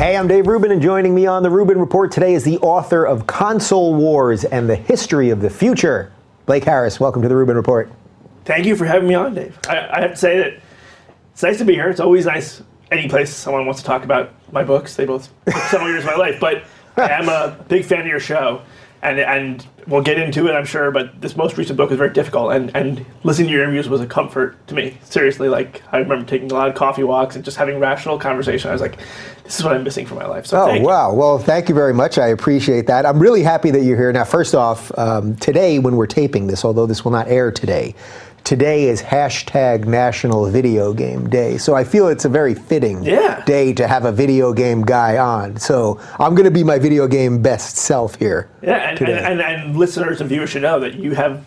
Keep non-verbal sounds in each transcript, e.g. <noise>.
Hey, I'm Dave Rubin, and joining me on the Rubin Report today is the author of Console Wars and the History of the Future, Blake Harris. Welcome to the Rubin Report. Thank you for having me on, Dave. I, I have to say that it's nice to be here. It's always nice any place someone wants to talk about my books. They both several years of my life, but <laughs> I am a big fan of your show, and and we'll get into it, I'm sure. But this most recent book was very difficult, and and listening to your interviews was a comfort to me. Seriously, like I remember taking a lot of coffee walks and just having rational conversation. I was like, this is what I'm missing from my life. So Oh, thank you. wow. Well, thank you very much. I appreciate that. I'm really happy that you're here. Now, first off, um, today, when we're taping this, although this will not air today, today is hashtag National Video Game Day. So I feel it's a very fitting Yeah. day to have a video game guy on. So I'm going to be my video game best self here. Yeah, and, and, and, and listeners and viewers should know that you have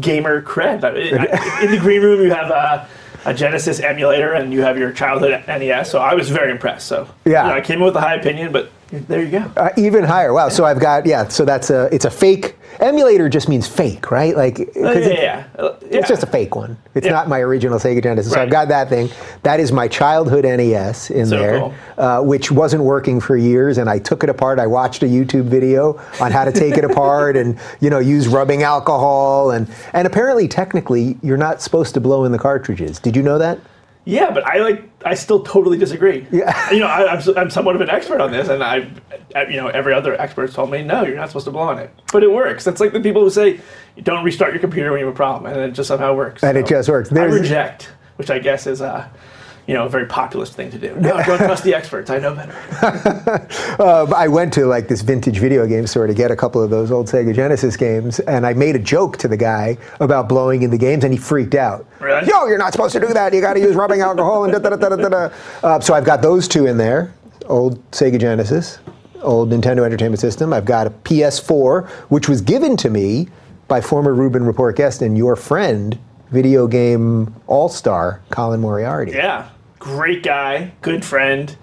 gamer cred. <laughs> In the green room, you have a, a Genesis emulator and you have your childhood NES. So I was very impressed. So Yeah. you know, I came in with a high opinion, but there you go. Uh, even higher. Wow. So I've got yeah. So that's a it's a fake emulator. Just means fake, right? Like Oh, yeah, it- yeah, yeah. It's just a fake one. It's Yeah. not my original Sega Genesis. So I've got that thing. That is my childhood NES in So there, cool. uh, which wasn't working for years. And I took it apart. I watched a YouTube video on how to take it apart and you know use rubbing alcohol and and apparently technically you're not supposed to blow in the cartridges. Did you know that? Yeah, but I like. I still totally disagree. Yeah. You know, I, I'm, s- I'm somewhat of an expert on this, and I, you know, every other expert told me no, you're not supposed to blow on it, but it works. That's like the people who say don't restart your computer when you have a problem, and it just somehow works. And it just works. I reject, which I guess is a, you know, a very populist thing to do. No, don't trust the experts. I know better. <laughs> Um, I went to like this vintage video game store to get a couple of those old Sega Genesis games, and I made a joke to the guy about blowing in the games, and he freaked out. Really? Yo, you're not supposed to do that. You got to use rubbing alcohol and da da da da da da. Uh, so I've got those two in there: old Sega Genesis, old Nintendo Entertainment System. I've got a PS4, which was given to me by former Rubin Report guest and your friend, video game all-star Colin Moriarty. Yeah, great guy, good friend.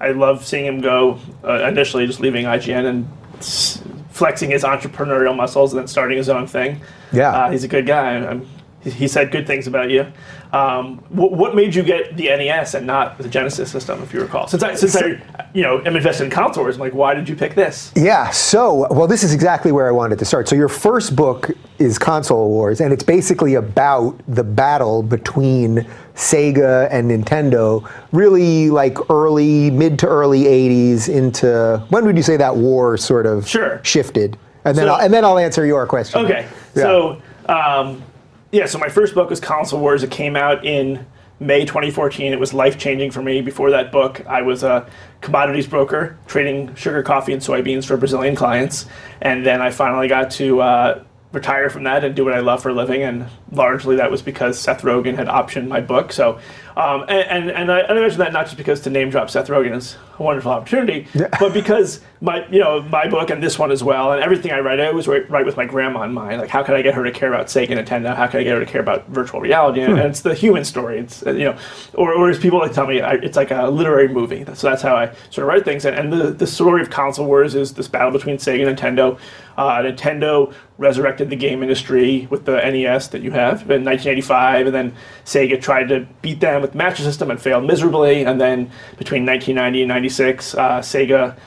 I love seeing him go. Uh, initially, just leaving IGN and s- flexing his entrepreneurial muscles, and then starting his own thing. Yeah. uh, he's a good guy. I'm, he- said good things about you. Um, what, what made you get the NES and not the Genesis system, if you recall? Since I, since I, you know, am invested in console wars, I'm like, why did you pick this? Yeah, so, well, this is exactly where I wanted to start. So, your first book is Console Wars, and it's basically about the battle between Sega and Nintendo, really like early, mid to early 80s into when would you say that war sort of Sure. shifted? And then, So- I'll, and then I'll answer your question. Okay. Yeah. So, um, yeah, so my first book was Console Wars. It came out in May 2014. It was life changing for me. Before that book, I was a commodities broker trading sugar, coffee, and soybeans for Brazilian clients. And then I finally got to uh, retire from that and do what I love for a living. And largely that was because Seth Rogen had optioned my book. So, um, and, and, and I, and I mention that not just because to name drop Seth Rogen is a wonderful opportunity, <laughs> but because my, you know, my book and this one as well, and everything I write, I always write, write with my grandma in mind. Like, how can I get her to care about Sega and Nintendo? How can I get her to care about virtual reality? And, and it's the human story. It's, uh, you know, or, or as people like tell me, I, it's like a literary movie. So that's how I sort of write things. And, and the, the story of console wars is this battle between Sega and Nintendo. Uh, Nintendo resurrected the game industry with the NES that you have in 1985, and then Sega tried to beat them with the Master System and failed miserably. And then between 1990 and 96, uh, Sega,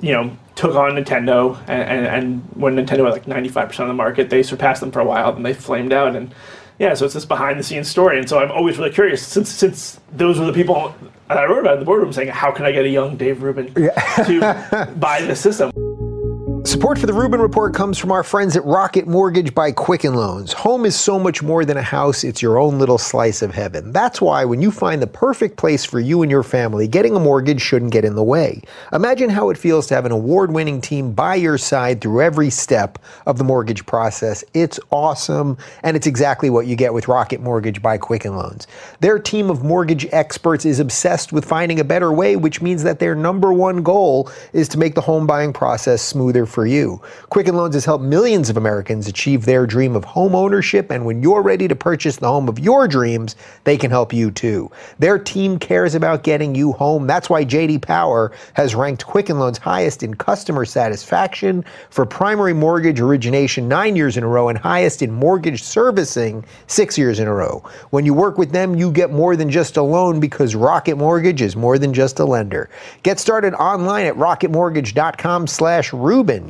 you know, took on Nintendo, and, and, and when Nintendo had like 95% of the market, they surpassed them for a while, and they flamed out. And yeah, so it's this behind the scenes story. And so I'm always really curious, since since those were the people that I wrote about in the boardroom saying, how can I get a young Dave Rubin to <laughs> buy this system? Support for the Rubin Report comes from our friends at Rocket Mortgage by Quicken Loans. Home is so much more than a house, it's your own little slice of heaven. That's why when you find the perfect place for you and your family, getting a mortgage shouldn't get in the way. Imagine how it feels to have an award winning team by your side through every step of the mortgage process. It's awesome, and it's exactly what you get with Rocket Mortgage by Quicken Loans. Their team of mortgage experts is obsessed with finding a better way, which means that their number one goal is to make the home buying process smoother for for you. Quicken Loans has helped millions of Americans achieve their dream of home ownership, and when you're ready to purchase the home of your dreams, they can help you too. Their team cares about getting you home. That's why JD Power has ranked Quicken Loans highest in customer satisfaction for primary mortgage origination nine years in a row and highest in mortgage servicing six years in a row. When you work with them, you get more than just a loan because Rocket Mortgage is more than just a lender. Get started online at rocketmortgage.com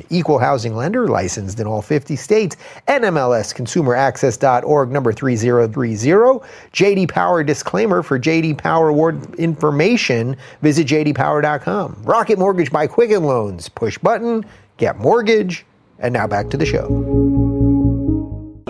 Equal housing lender licensed in all 50 states. NMLS consumeraccess.org number 3030. JD Power disclaimer for JD Power award information. Visit jdpower.com. Rocket Mortgage by Quicken Loans. Push button, get mortgage. And now back to the show.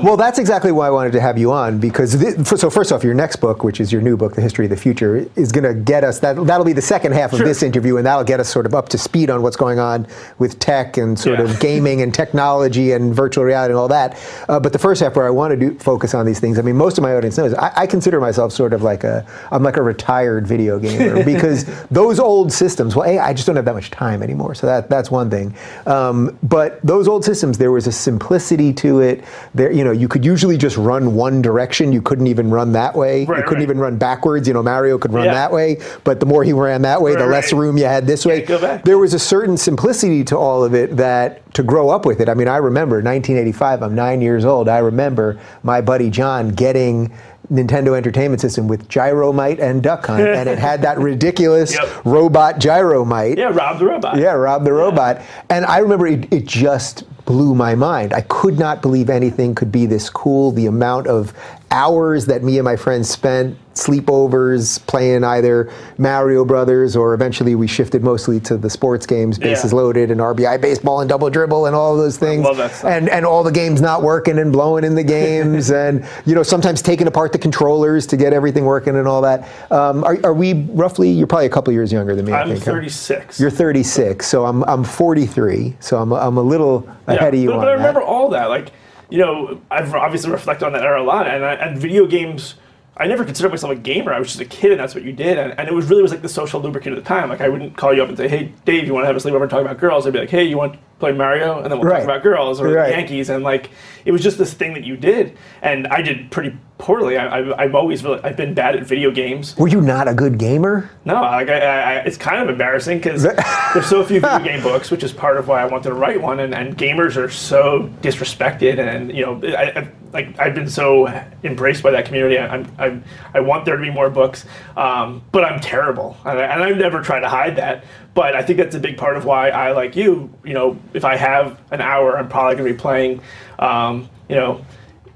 Well, that's exactly why I wanted to have you on because th- so first off, your next book, which is your new book, The History of the Future, is going to get us that that'll be the second half of Sure. this interview, and that'll get us sort of up to speed on what's going on with tech and sort Yeah. of <laughs> gaming and technology and virtual reality and all that. Uh, but the first half, where I want to do, focus on these things, I mean, most of my audience knows I, I consider myself sort of like a I'm like a retired video gamer <laughs> because those old systems. Well, a I just don't have that much time anymore, so that that's one thing. Um, but those old systems, there was a simplicity to it. There, you know, you could usually just run one direction. You couldn't even run that way. you couldn't right. even run backwards. You know, Mario could run Yeah. that way, but the more he ran that way, the less right. room you had this way. There was a certain simplicity to all of it that to grow up with it. I mean, I remember 1985. I'm nine years old. I remember my buddy John getting. Nintendo Entertainment System with Gyromite and Duck Hunt, and it had that <laughs> ridiculous Yep. robot Gyromite. Yeah, Rob the Robot. Yeah, Rob the Robot. And I remember it, it just blew my mind. I could not believe anything could be this cool. The amount of hours that me and my friends spent sleepovers playing either Mario Brothers or eventually we shifted mostly to the sports games, bases Yeah. loaded and RBI baseball and double dribble and all of those things. that. And and all the games not working and blowing in the games <laughs> and you know sometimes taking apart the controllers to get everything working and all that. Um, are, are we roughly? You're probably a couple years younger than me. I I'm think. huh? 36. You're 36, so I'm I'm 43, so I'm I'm a little ahead of you but, but I that. remember all that. Like, you know, I've obviously reflected on that era a lot, and, I, and video games. I never considered myself a gamer. I was just a kid, and that's what you did. And, and it was really was like the social lubricant at the time. Like, I wouldn't call you up and say, "Hey, Dave, you want to have a sleepover and talk about girls?" I'd be like, "Hey, you want to play Mario?" And then we'll Right. talk about girls or Right. Yankees. And like, it was just this thing that you did, and I did pretty poorly. I, I, I've always really, I've been bad at video games. Were you not a good gamer? No, like I, I, I, it's kind of embarrassing because <laughs> there's so few video game books, which is part of why I wanted to write one. And, and gamers are so disrespected, and you know, I, I, like I've been so embraced by that community. I, I'm, I, I want there to be more books, um, but I'm terrible, and, I, and I've never tried to hide that. But I think that's a big part of why I like you. You know, if I have an hour, I'm probably going to be playing, um, you know.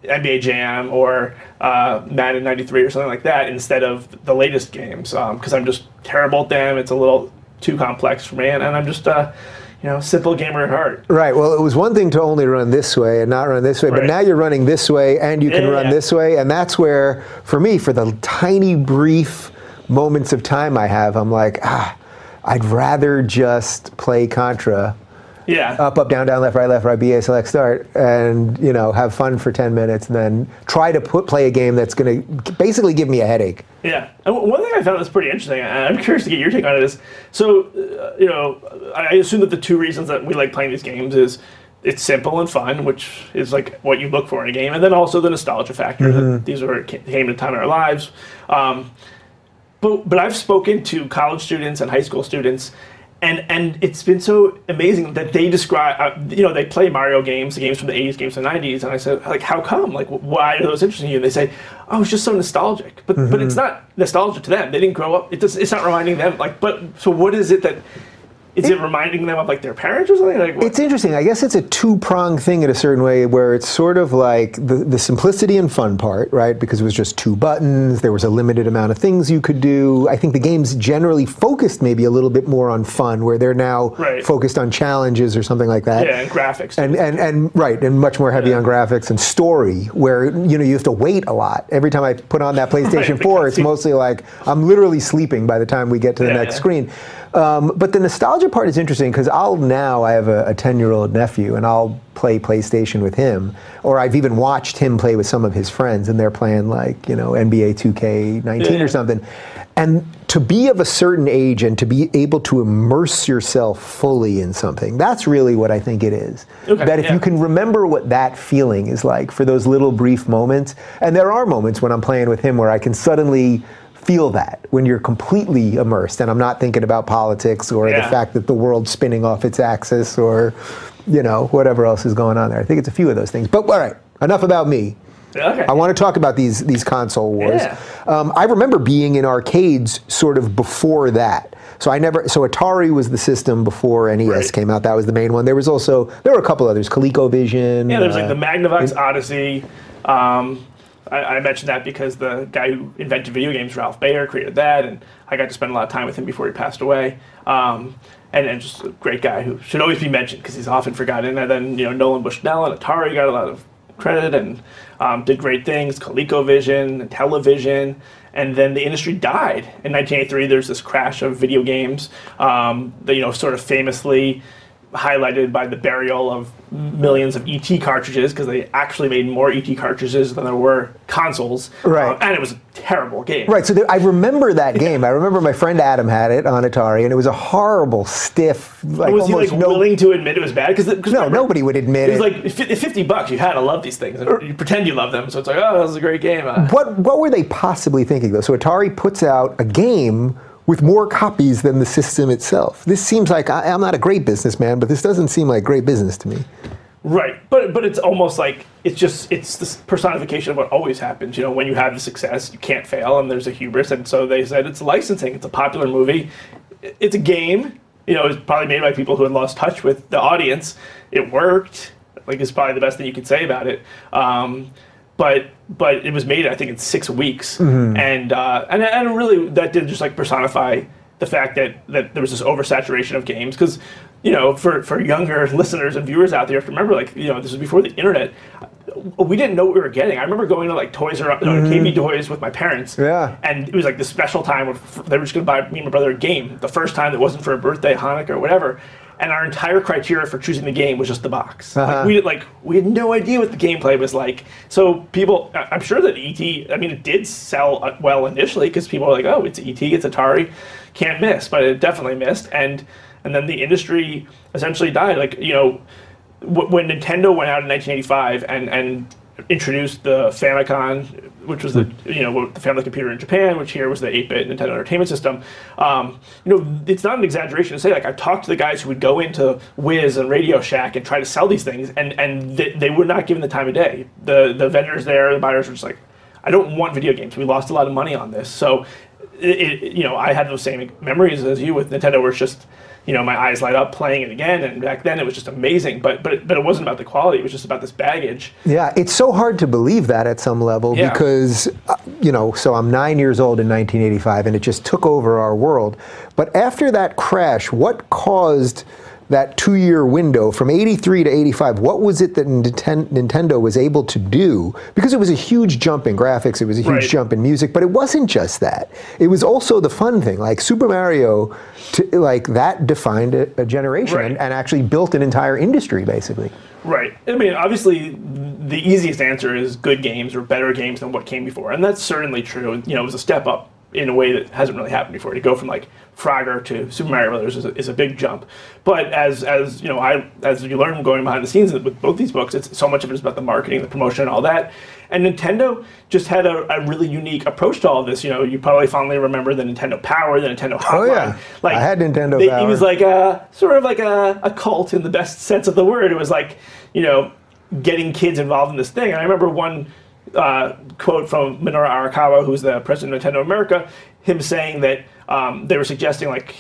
NBA Jam or uh, Madden 93 or something like that instead of the latest games because I'm just terrible at them. It's a little too complex for me, and, and I'm just a you know simple gamer at heart. Right. Well, it was one thing to only run this way and not run this way, but now you're running this way and you can Yeah, run yeah. this way, and that's where, for me, for the tiny brief moments of time I have, I'm like, ah, I'd rather just play Contra. Yeah, Up, up, down, down, left, right, left, right, BA, select, start, and you know, have fun for 10 minutes, and then try to put play a game that's going to basically give me a headache. yeah. And one thing I found that's pretty interesting, and I'm curious to get your take on it. Is so uh, you know I assume that the two reasons that we like playing these games is. It's simple and fun, which is like what you look for in a game, and then also the nostalgia factor. That these were came a time in our lives. Um, but but I've spoken to college students and high school students, and and it's been so amazing that they describe uh, you know they play Mario games, the games from the 80s, games from the 90s, and I said like how come like why are those interesting to you? And they say oh it's just so nostalgic, but but it's not nostalgia to them. They didn't grow up. It does, it's not reminding them like but so what is it that is it, reminding them of like their parents or something like what? It's interesting. I guess it's a two pronged thing in a certain way where it's sort of like the, the simplicity and fun part, right? Because it was just two buttons, there was a limited amount of things you could do. I think the games generally focused maybe a little bit more on fun, where they're now Right. focused on challenges or something like that. yeah and graphics And, and and right, and much more heavy on graphics and story, where you know you have to wait a lot. Every time I put on that <laughs> PlayStation the 4, it's mostly like I'm literally sleeping by the time we get to the Yeah, next yeah. screen. Um, but the nostalgia part is interesting because I'll now I have a 10 year old nephew and I'll play PlayStation with him, or I've even watched him play with some of his friends and they're playing like you know NBA 2K19 or something, and to be of a certain age and to be able to immerse yourself fully in something, that's really what I think it is. Okay, that if yeah. you can remember what that feeling is like for those little brief moments, and there are moments when I'm playing with him where I can suddenly feel that when you're completely immersed and I'm not thinking about politics or the fact that the world's spinning off its axis or you know whatever else is going on there. I think it's a few of those things. But all right, enough about me. Okay. I want to talk about these these console wars. Yeah. Um, I remember being in arcades sort of before that. So I never. So Atari was the system before NES Right. came out. That was the main one. There was also there were a couple others. ColecoVision. Yeah, there's like uh, the Magnavox Odyssey. Um, I, I mentioned that because the guy who invented video games, Ralph Baer, created that, and I got to spend a lot of time with him before he passed away. Um, and, and just a great guy who should always be mentioned because he's often forgotten. And then you know Nolan Bushnell and Atari got a lot of credit and um, did great things. ColecoVision, Intellivision, and then the industry died in 1983. There's this crash of video games. Um, that, you know, sort of famously highlighted by the burial of millions of ET cartridges because they actually made more ET cartridges than there were consoles. Right. Um, and it was a terrible game. Right, so there, I remember that game. I remember my friend Adam had it on Atari, and it was a horrible, stiff, like was he like no. willing to admit it was bad? Because no, nobody would admit It it. was like fifty bucks. You had to love these things. And you pretend you love them, so it's like, oh, this is a great game. Uh, what what were they possibly thinking though? So Atari puts out a game with more copies than the system itself. This seems like I, I'm not a great businessman, but this doesn't seem like great business to me. Right, but but it's almost like it's just it's this personification of what always happens. You know, when you have the success, you can't fail, and there's a hubris, and so they said it's licensing. It's a popular movie. It's a game. You know, it's probably made by people who had lost touch with the audience. It worked. Like it's probably the best thing you could say about it. Um, but but it was made I think in six weeks, mm-hmm. and uh, and and really that did just like personify the fact that that there was this oversaturation of games because you know for for younger <laughs> listeners and viewers out there, you have to remember like you know this was before the internet. Uh, we didn't know what we were getting. I remember going to like Toys R Us, no, mm-hmm. KB Toys with my parents. Yeah. And it was like this special time where they were just going to buy me and my brother a game. The first time that wasn't for a birthday, Hanukkah, or whatever. And our entire criteria for choosing the game was just the box. Uh-huh. Like we did, like we had no idea what the gameplay was like. So people, I'm sure that ET. I mean, it did sell uh, well initially because people were like, "Oh, it's ET, it's Atari, can't miss." But it definitely missed, and and then the industry essentially died. Like you know, w- when Nintendo went out in 1985 and and introduced the Famicom, which was the you know the family computer in Japan, which here was the 8-bit Nintendo Entertainment System. Um, you know, it's not an exaggeration to say like I've talked to the guys who would go into Wiz and Radio Shack and try to sell these things, and and they, they were not given the time of day. The the vendors there, the buyers were just like, I don't want video games. We lost a lot of money on this, so. It, it, you know, I had those same memories as you with Nintendo, where it's just, you know, my eyes light up playing it again. And back then, it was just amazing. But but it, but it wasn't about the quality; it was just about this baggage. Yeah, it's so hard to believe that at some level Yeah. because, uh, you know, so I'm nine years old in 1985 and it just took over our world. But after that crash, what caused that two year window from 83 to 85? What was it that Nintendo was able to do? Because it was a huge jump in graphics, it was a huge Right. jump in music, but it wasn't just that. It was also the fun thing. Like Super Mario, to, like that defined a, a generation Right. and, and actually built an entire industry, basically. Right. I mean, obviously, the easiest answer is good games or better games than what came before, and that's certainly true. You know, it was a step up in a way that hasn't really happened before. To go from like Frogger to Super Mario Brothers is a, is a big jump. But as as you know, I as you learn going behind the scenes with both these books, it's so much of it is about the marketing, the promotion, and all that. And Nintendo just had a, a really unique approach to all of this. You know, you probably fondly remember the Nintendo Power, the Nintendo Hotline. Oh, yeah. like I had Nintendo they- Power. It was like a sort of like a, a cult in the best sense of the word. It was like you know getting kids involved in this thing. And I remember one uh, quote from Minoru Arakawa, who's the president of Nintendo America, him saying that um, they were suggesting like.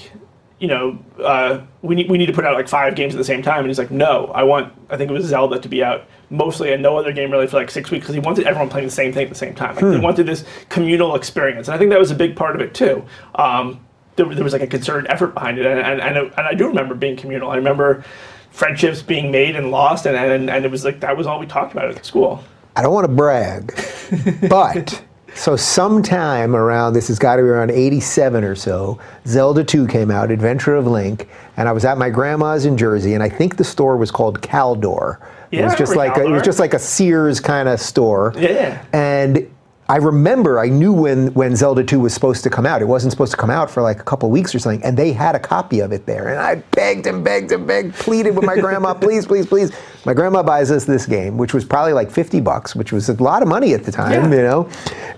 You know, uh, we need we need to put out like five games at the same time, and he's like, "No, I want I think it was Zelda to be out mostly and no other game really for like six weeks because he wanted everyone playing the same thing at the same time. Like they wanted this communal experience, and I think that was a big part of it too. Um, there, there was like a concerted effort behind it, and and, and, it- and I do remember being communal. I remember friendships being made and lost, and, and and it was like that was all we talked about at school. I don't want to brag, <laughs> but So sometime around this has got to be around '87 or so. Zelda 2 came out, Adventure of Link, and I was at my grandma's in Jersey, and I think the store was called Caldor. Yeah, It was just like a, it was just like a Sears kind of store. Yeah. And I remember I knew when when Zelda 2 was supposed to come out. It wasn't supposed to come out for like a couple weeks or something, and they had a copy of it there. And I begged and begged and begged, pleaded with my grandma, please, please, please. My grandma buys us this game, which was probably like 50 bucks, which was a lot of money at the time, Yeah. you know.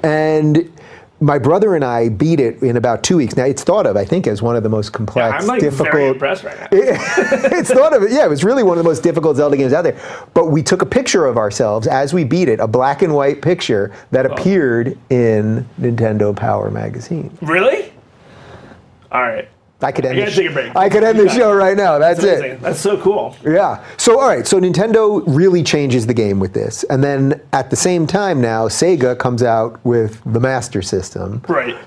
And my brother and I beat it in about two weeks. Now it's thought of, I think, as one of the most complex, I'm like difficult. very impressed right now. <laughs> it's thought of it. Yeah, it was really one of the most difficult Zelda games out there. But we took a picture of ourselves as we beat it, a black and white picture that appeared in Nintendo Power magazine. Really? All right. I could end. I gotta the take a break. I could end the show right now. That's it. That's so cool. Yeah. So, all right. So, Nintendo really changes the game with this. And then at the same time now, Sega comes out with the Master System. Right.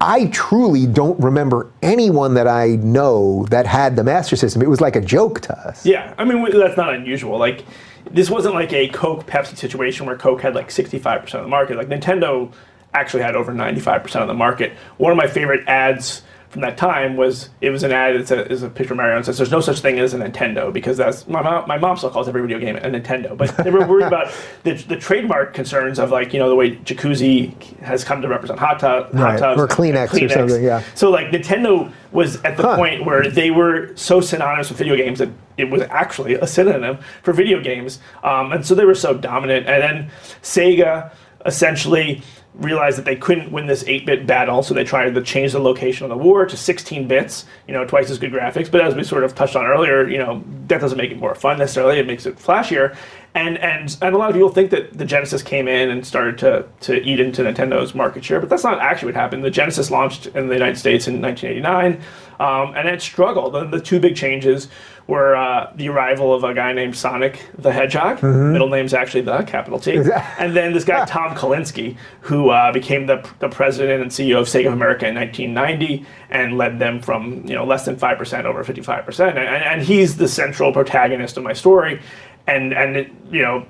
I truly don't remember anyone that I know that had the Master System. It was like a joke to us. Yeah, I mean that's not unusual. Like this wasn't like a Coke Pepsi situation where Coke had like 65% of the market. Like Nintendo actually had over 95% of the market. One of my favorite ads from that time was it was an ad. It's a, it's a picture of Mario and says, "There's no such thing as a Nintendo because that's my mom. My mom still calls every video game a Nintendo." But they were worried about <laughs> the, the trademark concerns of like you know the way Jacuzzi has come to represent hot tub, hot Right. tubs, Or and- Kleenex or something, yeah. So like Nintendo was at the Huh. point where they were so synonymous with video games that it was actually a synonym for video games, um, and so they were so dominant. And then Sega essentially realized that they couldn't win this 8-bit battle, so they tried to change the location of the war to 16 bits. You know, twice as good graphics. But as we sort of touched on earlier, you know, that doesn't make it more fun necessarily. It makes it flashier. And and and a lot of people think that the Genesis came in and started to to eat into Nintendo's market share, but that's not actually what happened. The Genesis launched in the United States in 1989, um, and it struggled. And the two big changes were uh, the arrival of a guy named Sonic the Hedgehog. Middle name's actually the capital T, <laughs> and then this guy Tom Kalinske, who uh, became the, the president and CEO of Sega of America in 1990, and led them from you know less than five percent over 55 percent. And, and he's the central protagonist of my story and and it, you know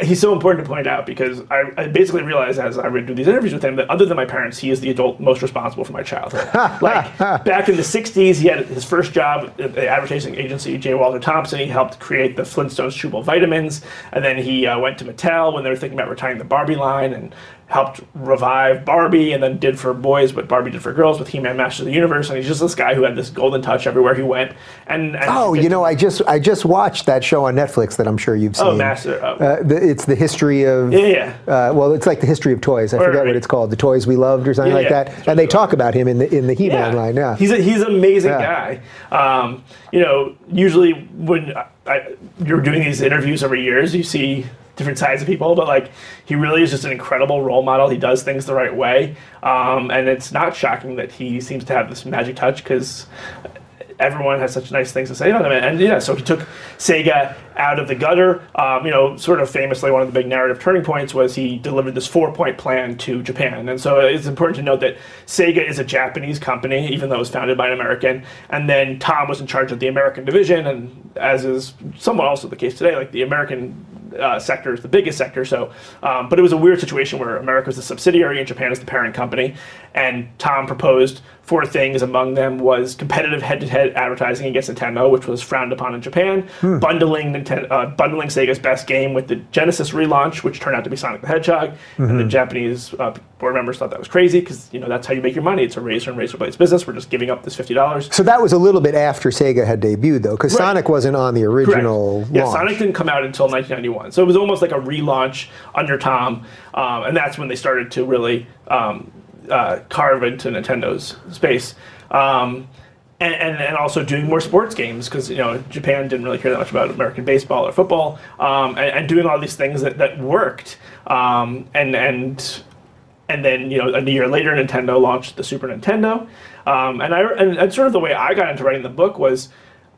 he's so important to point out because I, I basically realized as I read through these interviews with him that other than my parents, he is the adult most responsible for my childhood. <laughs> like back in the '60s, he had his first job at the advertising agency J. Walter Thompson. He helped create the Flintstones chewable vitamins, and then he uh, went to Mattel when they were thinking about retiring the Barbie line and helped revive Barbie, and then did for boys what Barbie did for girls with He-Man Master of the Universe. And he's just this guy who had this golden touch everywhere he went. And, and Oh, you know, I just I just watched that show on Netflix that I'm sure you've seen. oh, Master. Oh. Uh, the, it's the history of. Yeah, yeah. Uh, well, it's like the history of toys. I Right, forget right. what it's called. The toys we loved, or something Yeah, like yeah. that. And they talk about him in the in the He-Man line. Yeah. He's a, he's an amazing guy. Um, you know, usually when I, I, you're doing these interviews over years, you see different sides of people, but like he really is just an incredible role model. He does things the right way, um, and it's not shocking that he seems to have this magic touch because everyone has such nice things to say about him. And yeah, so he took Sega out of the gutter. Um, you know, sort of famously, one of the big narrative turning points was he delivered this four-point plan to Japan. And so it's important to note that Sega is a Japanese company, even though it was founded by an American. And then Tom was in charge of the American division, and as is somewhat also the case today, like the American uh, sector is the biggest sector. So, um, but it was a weird situation where America was the subsidiary and Japan is the parent company. And Tom proposed four things. Among them was competitive head-to-head advertising against Nintendo, which was frowned upon in Japan. Bundling Nintendo, uh, bundling Sega's best game with the Genesis relaunch, which turned out to be Sonic the Hedgehog. And the Japanese uh, board members thought that was crazy because you know that's how you make your money. It's a razor and razor blades business. We're just giving up this fifty dollars. So that was a little bit after Sega had debuted, though, because Right. Sonic wasn't on the original Yeah, launch. Sonic didn't come out until 1991, so it was almost like a relaunch under Tom, um, and that's when they started to really um, uh, carve into Nintendo's space. Um, and, and, and also doing more sports games because you know Japan didn't really care that much about American baseball or football, um, and, and doing all these things that, that worked, um, and and and then you know a year later Nintendo launched the Super Nintendo, um, and I and, and sort of the way I got into writing the book was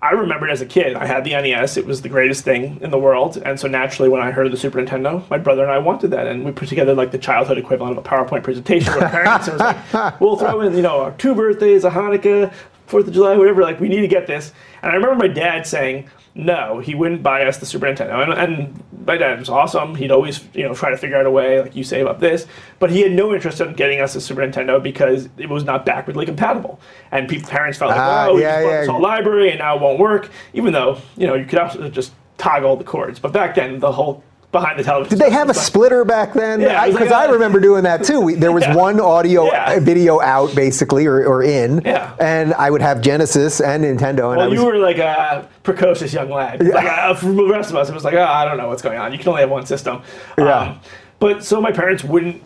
I remembered as a kid I had the NES it was the greatest thing in the world and so naturally when I heard of the Super Nintendo my brother and I wanted that and we put together like the childhood equivalent of a PowerPoint presentation with parents and it was like we'll throw in you know two birthdays a Hanukkah Fourth of July, whatever. Like, we need to get this. And I remember my dad saying, no, he wouldn't buy us the Super Nintendo. And, and my dad was awesome. He'd always, you know, try to figure out a way, like you save up this. But he had no interest in getting us a Super Nintendo because it was not backwardly compatible. And people, parents felt like, Ah, oh, we yeah, just bought yeah. this whole library and now it won't work. Even though, you know, you could also just toggle the cords. But back then, the whole behind the television. Did they have a splitter back then? Yeah, Because like I remember doing that too. We, there was Yeah. one audio Yeah. uh, video out basically or, or in, Yeah. and I would have Genesis and Nintendo, and I Well, was you were like a precocious young lad. Like, uh, for the rest of us, it was like, oh, I don't know what's going on. You can only have one system. Yeah. but so my parents wouldn't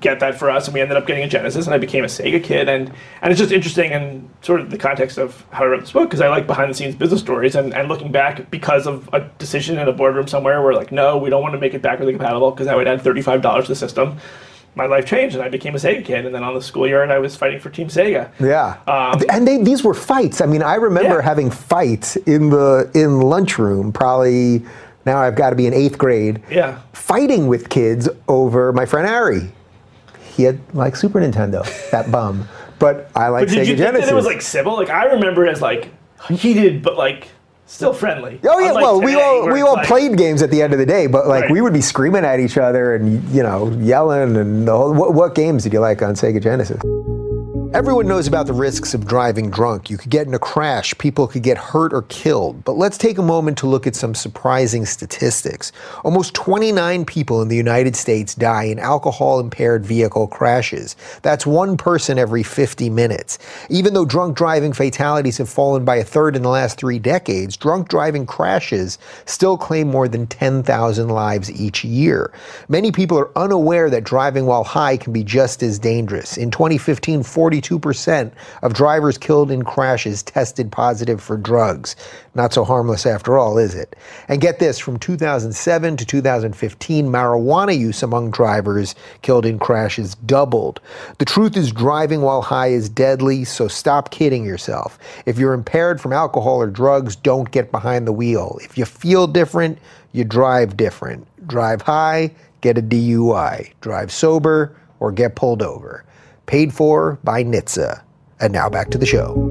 get that for us, and we ended up getting a Genesis, and I became a Sega kid. And, and it's just interesting in sort of the context of how I wrote this book, because I like behind the scenes business stories, and, and looking back because of a decision in a boardroom somewhere where, like, no, we don't want to make it backwardly compatible because that would add $35 to the system. My life changed, and I became a Sega kid. And then on the schoolyard, I was fighting for Team Sega. Yeah, Um, and they, these were fights. I mean, I remember Yeah. having fights in the in lunchroom. Probably now I've got to be in eighth grade. Yeah. fighting with kids over my friend Ari. He had like Super Nintendo, that bum. But I like But did Sega you think Genesis. that it was like civil? Like I remember it as like heated, but like still friendly. Oh yeah, Unlike well we all we all like- played games at the end of the day, but like Right. we would be screaming at each other and you know yelling and the whole, what, what games did you like on Sega Genesis? Everyone knows about the risks of driving drunk. You could get in a crash, people could get hurt or killed. But let's take a moment to look at some surprising statistics. Almost 29 people in the United States die in alcohol impaired vehicle crashes. That's one person every 50 minutes. Even though drunk driving fatalities have fallen by a third in the last three decades, drunk driving crashes still claim more than 10,000 lives each year. Many people are unaware that driving while high can be just as dangerous. In 2015, 42% of drivers killed in crashes tested positive for drugs. Not so harmless after all, is it? And get this from 2007 to 2015, marijuana use among drivers killed in crashes doubled. The truth is, driving while high is deadly, so stop kidding yourself. If you're impaired from alcohol or drugs, don't get behind the wheel. If you feel different, you drive different. Drive high, get a DUI. Drive sober, or get pulled over. Paid for by NHTSA. And now back to the show.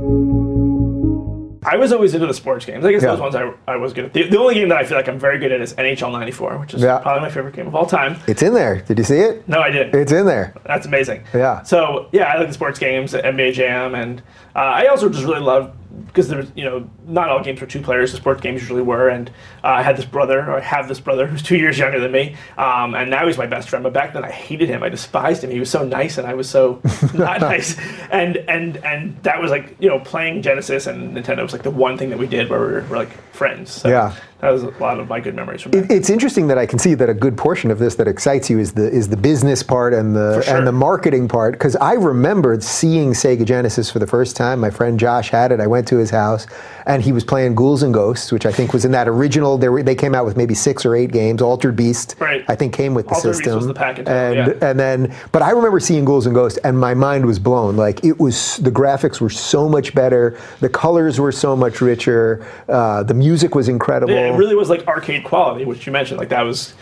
I was always into the sports games. I guess Yeah. those ones I, I was good at. The, the only game that I feel like I'm very good at is NHL '94, which is Yeah. probably my favorite game of all time. It's in there. Did you see it? No, I didn't. It's in there. That's amazing. Yeah. So yeah, I like the sports games, NBA Jam, and uh, I also just really love because there's you know not all games were two players. The sports games usually were, and uh, I had this brother, or I have this brother who's two years younger than me, um, and now he's my best friend. But back then I hated him. I despised him. He was so nice, and I was so <laughs> not nice. And and and that was like you know playing Genesis and Nintendo was like the one thing that we did where we were, were like friends. So Yeah. That was a lot of my good memories from that. It's interesting that I can see that a good portion of this that excites you is the is the business part and the sure. and the marketing part. Because I remembered seeing Sega Genesis for the first time. My friend Josh had it. I went to his house, and he was playing Ghouls and Ghosts, which I think was in that original. They, were, they came out with maybe six or eight games. Altered Beast, Right. I think, came with the Altered Beast system. was the package, and yeah. and then, but I remember seeing Ghouls and Ghosts, and my mind was blown. Like it was, the graphics were so much better, the colors were so much richer, uh, the music was incredible. Yeah, it really was like arcade quality, which you mentioned. Like that was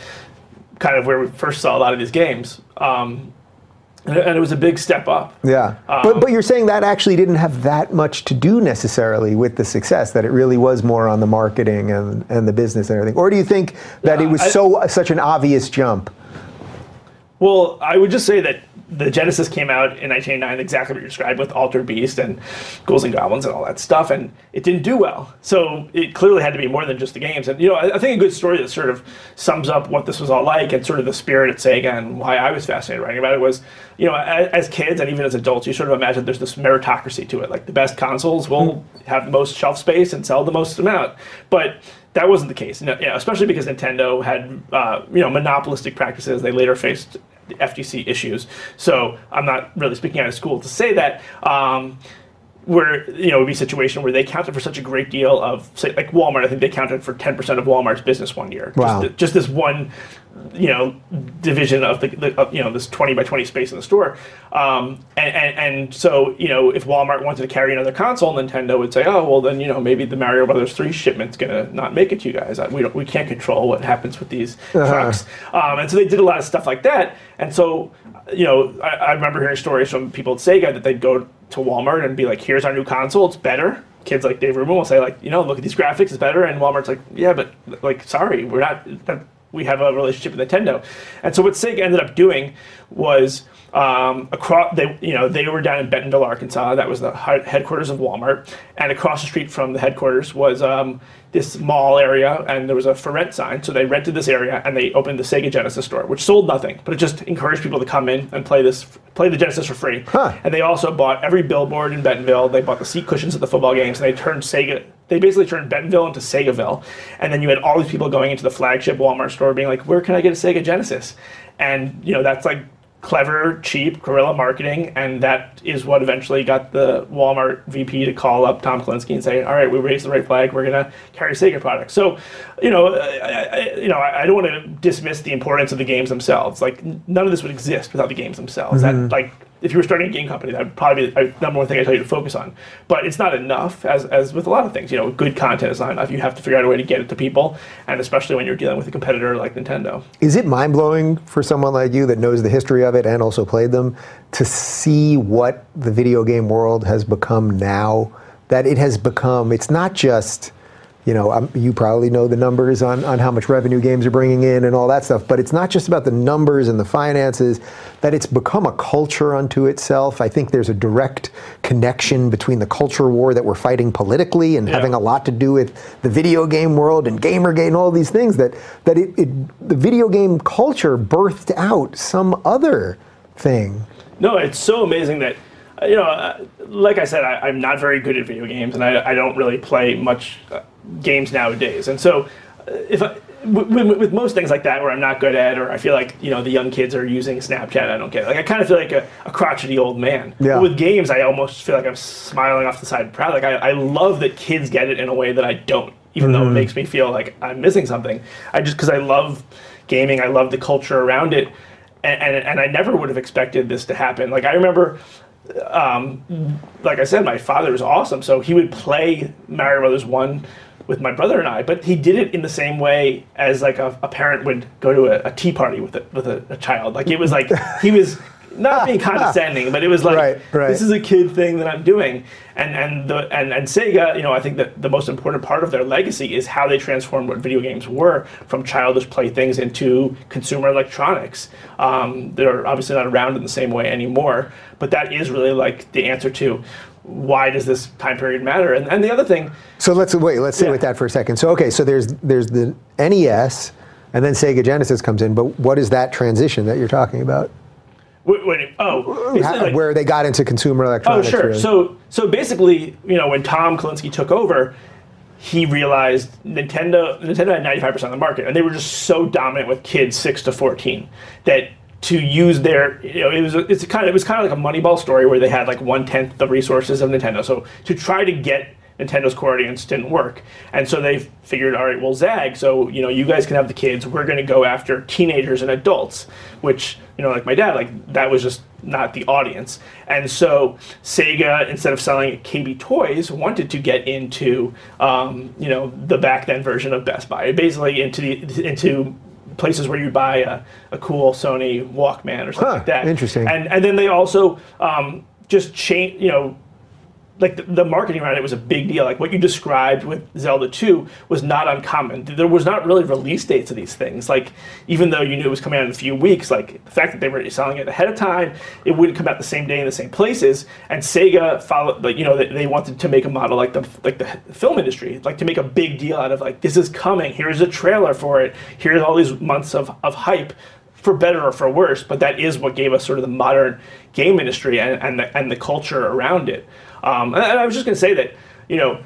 kind of where we first saw a lot of these games, um, and, and it was a big step up. Yeah, Um, but but you're saying that actually didn't have that much to do necessarily with the success. That it really was more on the marketing and, and the business and everything. Or do you think that it was I- so such an obvious jump? Well, I would just say that the Genesis came out in 1989, exactly what you described with Altered Beast and Ghouls and Goblins and all that stuff, and it didn't do well. So it clearly had to be more than just the games. And you know, I, I think a good story that sort of sums up what this was all like and sort of the spirit at Sega and why I was fascinated writing about it was, you know, as, as kids and even as adults, you sort of imagine there's this meritocracy to it. Like the best consoles will hmm. have the most shelf space and sell the most amount, but that wasn't the case. Know, yeah, especially because Nintendo had uh, you know monopolistic practices. They later faced FTC issues. So I'm not really speaking out of school to say that. Um, where you know it would be a situation where they counted for such a great deal of say like Walmart. I think they counted for ten percent of Walmart's business one year. Wow. Just, just this one, you know, division of the, the of, you know this twenty by twenty space in the store. Um, and, and and so you know if Walmart wanted to carry another console, Nintendo would say, oh well then you know maybe the Mario Brothers three shipment's gonna not make it to you guys. We don't we can't control what happens with these trucks. Um, and so they did a lot of stuff like that. And so you know I, I remember hearing stories from people at Sega that they'd go to Walmart and be like, "Here's our new console. It's better." Kids like Dave Rubin will say like, "You know, look at these graphics. It's better." And Walmart's like, "Yeah, but like, sorry, we're not. That, we have a relationship with Nintendo." And so what Sega ended up doing was um, across they you know they were down in Bentonville, Arkansas. That was the headquarters of Walmart, and across the street from the headquarters was um, this mall area, and there was a for rent sign. So they rented this area and they opened the Sega Genesis store, which sold nothing, but it just encouraged people to come in and play this play the Genesis for free. Huh. And they also bought every billboard in Bentonville. They bought the seat cushions at the football games, and they turned Sega. They basically turned Bentonville into Segaville, and then you had all these people going into the flagship Walmart store, being like, "Where can I get a Sega Genesis?" And you know that's like clever, cheap guerrilla marketing, and that is what eventually got the Walmart VP to call up Tom Kalinske and say, "All right, we raised the right flag. We're going to carry Sega products." So, you know, I, I, you know, I don't want to dismiss the importance of the games themselves. Like, none of this would exist without the games themselves. That mm-hmm. like. If you were starting a game company, that would probably be the uh, number one thing I tell you to focus on. But it's not enough, as, as with a lot of things. You know, good content is not enough. You have to figure out a way to get it to people, and especially when you're dealing with a competitor like Nintendo. Is it mind blowing for someone like you that knows the history of it and also played them to see what the video game world has become now? That it has become, it's not just, you know, um, you probably know the numbers on, on how much revenue games are bringing in and all that stuff, but it's not just about the numbers and the finances, that it's become a culture unto itself. I think there's a direct connection between the culture war that we're fighting politically and Yeah. having a lot to do with the video game world and Gamergate and all these things that that it, it the video game culture birthed out some other thing. No, it's so amazing that, you know, like I said, I, I'm not very good at video games, and I, I don't really play much uh, games nowadays. And so, uh, if I, with, with most things like that, where I'm not good at, or I feel like you know the young kids are using Snapchat, I don't get it. Like I kind of feel like a, a crotchety old man. Yeah. But with games, I almost feel like I'm smiling off the side proud. Like I, I love that kids get it in a way that I don't, even though it makes me feel like I'm missing something. I just because I love gaming, I love the culture around it, and, and and I never would have expected this to happen. Like I remember um, like I said, my father was awesome. So he would play Mario Brothers one with my brother and I, but he did it in the same way as like a, a parent would go to a, a tea party with a, with a, a child. Like it was like he was not being condescending, but it was like Right, right. this is a kid thing that I'm doing. And and the and, and Sega, you know, I think that the most important part of their legacy is how they transformed what video games were from childish playthings into consumer electronics. Um, they're obviously not around in the same way anymore, but that is really like the answer to why does this time period matter? And, and the other thing, So let's wait. Let's sit Yeah. with that for a second. So okay, so there's there's the NES, and then Sega Genesis comes in. But what is that transition that you're talking about? When, when, oh, like- where they got into consumer electronics. Oh, sure. really? So, so basically, you know, when Tom Kalinske took over, he realized Nintendo Nintendo had 95% of the market, and they were just so dominant with kids six to 14 that to use their, you know, it was it's kind of it was kind of like a Moneyball story where they had like one tenth the resources of Nintendo. So to try to get Nintendo's core audience didn't work, and so they figured, all right, well, Zag, so you know, you guys can have the kids. We're going to go after teenagers and adults, which you know, like my dad, like that was just not the audience. And so Sega, instead of selling KB Toys, wanted to get into, um, you know, the back then version of Best Buy, basically into the into places where you buy a, a cool Sony Walkman or something Huh, like that. interesting. And and then they also um, just change, you know, like the, the marketing around it was a big deal. Like what you described with Zelda 2 was not uncommon. There was not really release dates of these things. Like even though you knew it was coming out in a few weeks, like the fact that they were selling it ahead of time, it wouldn't come out the same day in the same places. And Sega followed, like you know, they, they wanted to make a model like the like the film industry, like to make a big deal out of like this is coming. Here's a trailer for it. Here's all these months of of hype for better or for worse, but that is what gave us sort of the modern game industry and, and, the, and the culture around it. Um, and, and I was just going to say that, you know,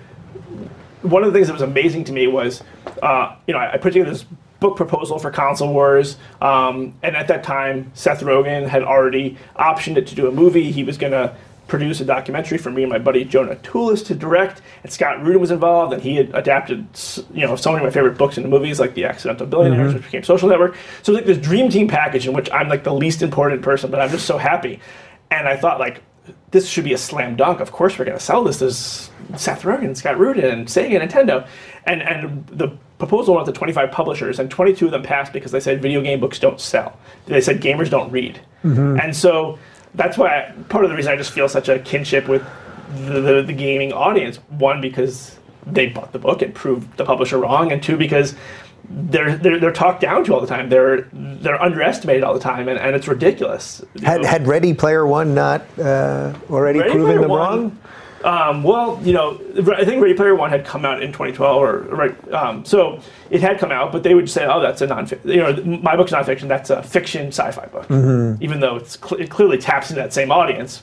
one of the things that was amazing to me was, uh, you know, I, I put together this book proposal for Console Wars, um, and at that time, Seth Rogen had already optioned it to do a movie. He was going to produce a documentary for me and my buddy Jonah Tulis to direct, and Scott Rudin was involved, and he had adapted, you know, so many of my favorite books into movies, like The Accidental Billionaires, which became Social Network. So it was like this dream team package in which I'm like the least important person, but I'm just so happy. And I thought like, this should be a slam dunk. Of course, we're going to sell this. There's Seth Rogen, Scott Rudin, and Sega, Nintendo, and and the proposal went to 25 publishers, and 22 of them passed because they said video game books don't sell. They said gamers don't read, mm-hmm. and so that's why I, part of the reason I just feel such a kinship with the, the, the gaming audience. One because they bought the book and proved the publisher wrong, and two because they're, they're they're talked down to all the time. They're they're underestimated all the time, and, and it's ridiculous. Had, know? had Ready Player One not uh, already Ready proven Player them One- wrong? Um, well, you know, I think Ready Player One had come out in 2012, or right. Um, so it had come out, but they would say, "Oh, that's a non You know, my book's nonfiction. That's a fiction sci-fi book." Mm-hmm. Even though it's cl- it clearly taps into that same audience,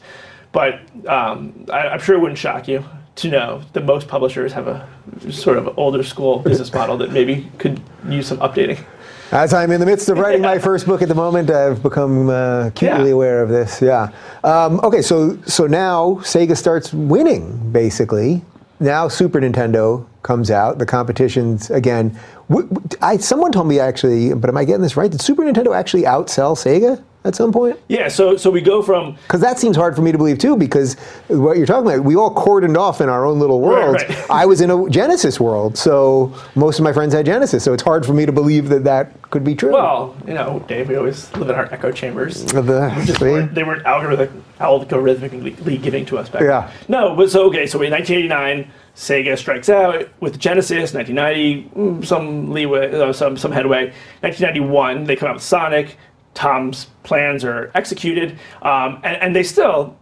but um, I, I'm sure it wouldn't shock you to know that most publishers have a sort of older school business <laughs> model that maybe could use some updating. As I'm in the midst of writing my first book at the moment, I've become uh, acutely Yeah. aware of this. Yeah. Um, okay, so so now Sega starts winning basically. Now Super Nintendo comes out. The competition's again. W- w- I, someone told me actually, but am I getting this right? Did Super Nintendo actually outsell Sega at some point? Yeah. So so we go from Because that seems hard for me to believe too. Because what you're talking about, we all cordoned off in our own little worlds. right. <laughs> I was in a Genesis world, so most of my friends had Genesis. So it's hard for me to believe that that could be true. well, you know, Dave. We always live in our echo chambers. The- weren't, they weren't algorithmic, algorithmically giving to us back. Yeah. then. No, but so okay. So in 1989, Sega strikes out with Genesis. 1990, mm, some leeway, uh, some some headway. 1991, they come out with Sonic. Tom's plans are executed, um, and, and they still,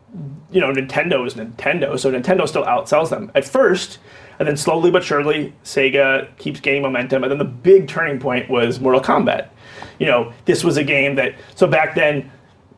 you know, Nintendo is Nintendo, so Nintendo still outsells them at first, and then slowly but surely, Sega keeps gaining momentum, and then the big turning point was Mortal Kombat. You know, this was a game that so back then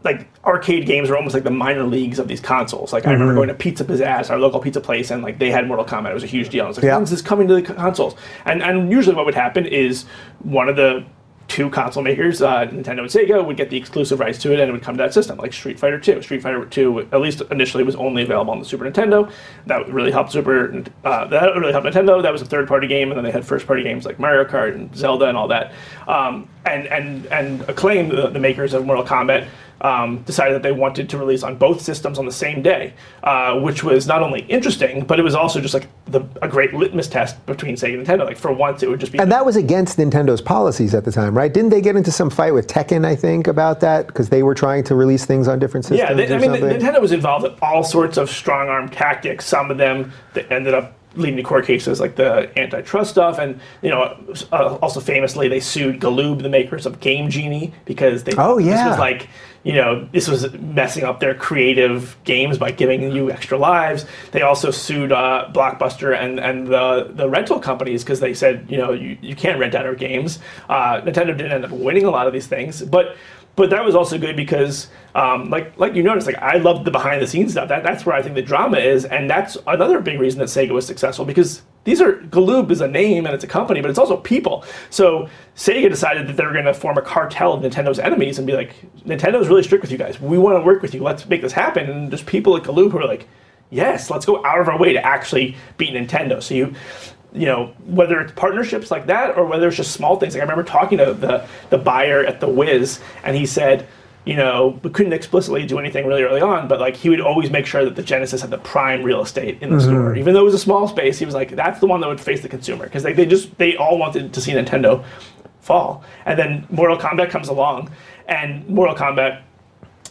like arcade games were almost like the minor leagues of these consoles. Like I Mm-hmm. remember going to Pizza Pizzazz, our local pizza place, and like they had Mortal Kombat. It was a huge deal. I was like, Yeah. when's this coming to the consoles? And and usually what would happen is one of the two console makers, uh, Nintendo and Sega, would get the exclusive rights to it, and it would come to that system, like Street Fighter Two. Street Fighter Two, at least initially, was only available on the Super Nintendo. That really helped Super. Uh, that really helped Nintendo. That was a third-party game, and then they had first-party games like Mario Kart and Zelda and all that. Um, and and and Acclaim, the, the makers of Mortal Kombat, um, decided that they wanted to release on both systems on the same day, uh, which was not only interesting, but it was also just like the, a great litmus test between Sega and Nintendo. Like for once, it would just be and that was against Nintendo's policies at the time, right? Didn't they get into some fight with Tengen? I think about that because they were trying to release things on different systems. Yeah, they, or I mean, something? Nintendo was involved in all sorts of strong arm tactics. Some of them that ended up leading to court cases like the antitrust stuff, and you know, uh, also famously they sued Galoob, the makers of Game Genie, because they Oh, yeah this was like you know this was messing up their creative games by giving you extra lives. They also sued uh, Blockbuster and and the the rental companies because they said you know you, you can't rent out our games. Uh, Nintendo didn't end up winning a lot of these things, but but that was also good because um, like like you noticed like i love the behind the scenes stuff. That, that's where i think the drama is and that's another big reason that sega was successful because these are galoob is a name and it's a company but it's also people. So sega decided that they were going to form a cartel of nintendo's enemies and be like nintendo's really strict with you guys. We want to work with you. Let's make this happen. And there's people at galoob who are like yes let's go out of our way to actually beat nintendo. So you you know, whether it's partnerships like that or whether it's just small things. Like I remember talking to the the buyer at the Wiz, and he said, you know, we couldn't explicitly do anything really early on, but like he would always make sure that the Genesis had the prime real estate in the mm-hmm. store, even though it was a small space. He was like, that's the one that would face the consumer because they, they just they all wanted to see Nintendo fall. And then Mortal Kombat comes along, and Mortal Kombat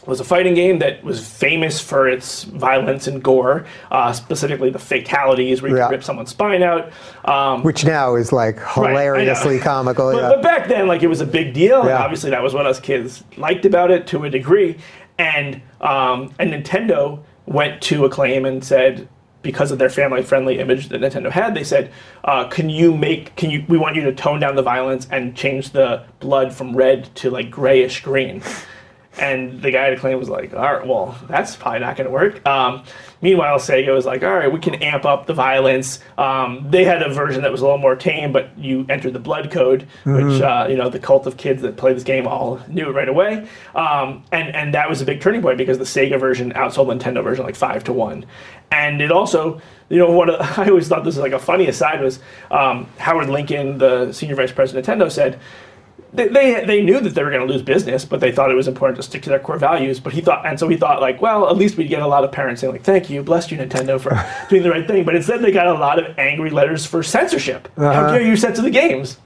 was a fighting game that was famous for its violence and gore, uh, specifically the fatalities where you Yeah. rip someone's spine out. Um, Which now is like Right, hilariously comical. but, yeah. but back then, like it was a big deal, Yeah. obviously that was what us kids liked about it to a degree. And um, and Nintendo went to Acclaim and said, because of their family-friendly image that Nintendo had, they said, uh, "Can you make? Can you? We want you to tone down the violence and change the blood from red to like grayish green." And the guy at Acclaim was like, all right, well, that's probably not going to work. Um, meanwhile, Sega was like, all right, we can amp up the violence. Um, they had a version that was a little more tame, but you entered the blood code, which, uh, you know, the cult of kids that play this game all knew it right away. Um, and, and that was a big turning point because the Sega version outsold the Nintendo version like five to one. And it also, you know, of, <laughs> I always thought this was like a funny aside was um, Howard Lincoln, the senior vice president of Nintendo, said, they, they, they knew that they were going to lose business, but they thought it was important to stick to their core values. But he thought, and so he thought, like, well, at least we'd get a lot of parents saying, like, thank you, bless you, Nintendo, for <laughs> doing the right thing. But instead, they got a lot of angry letters for censorship. How uh-huh. dare you censor the games?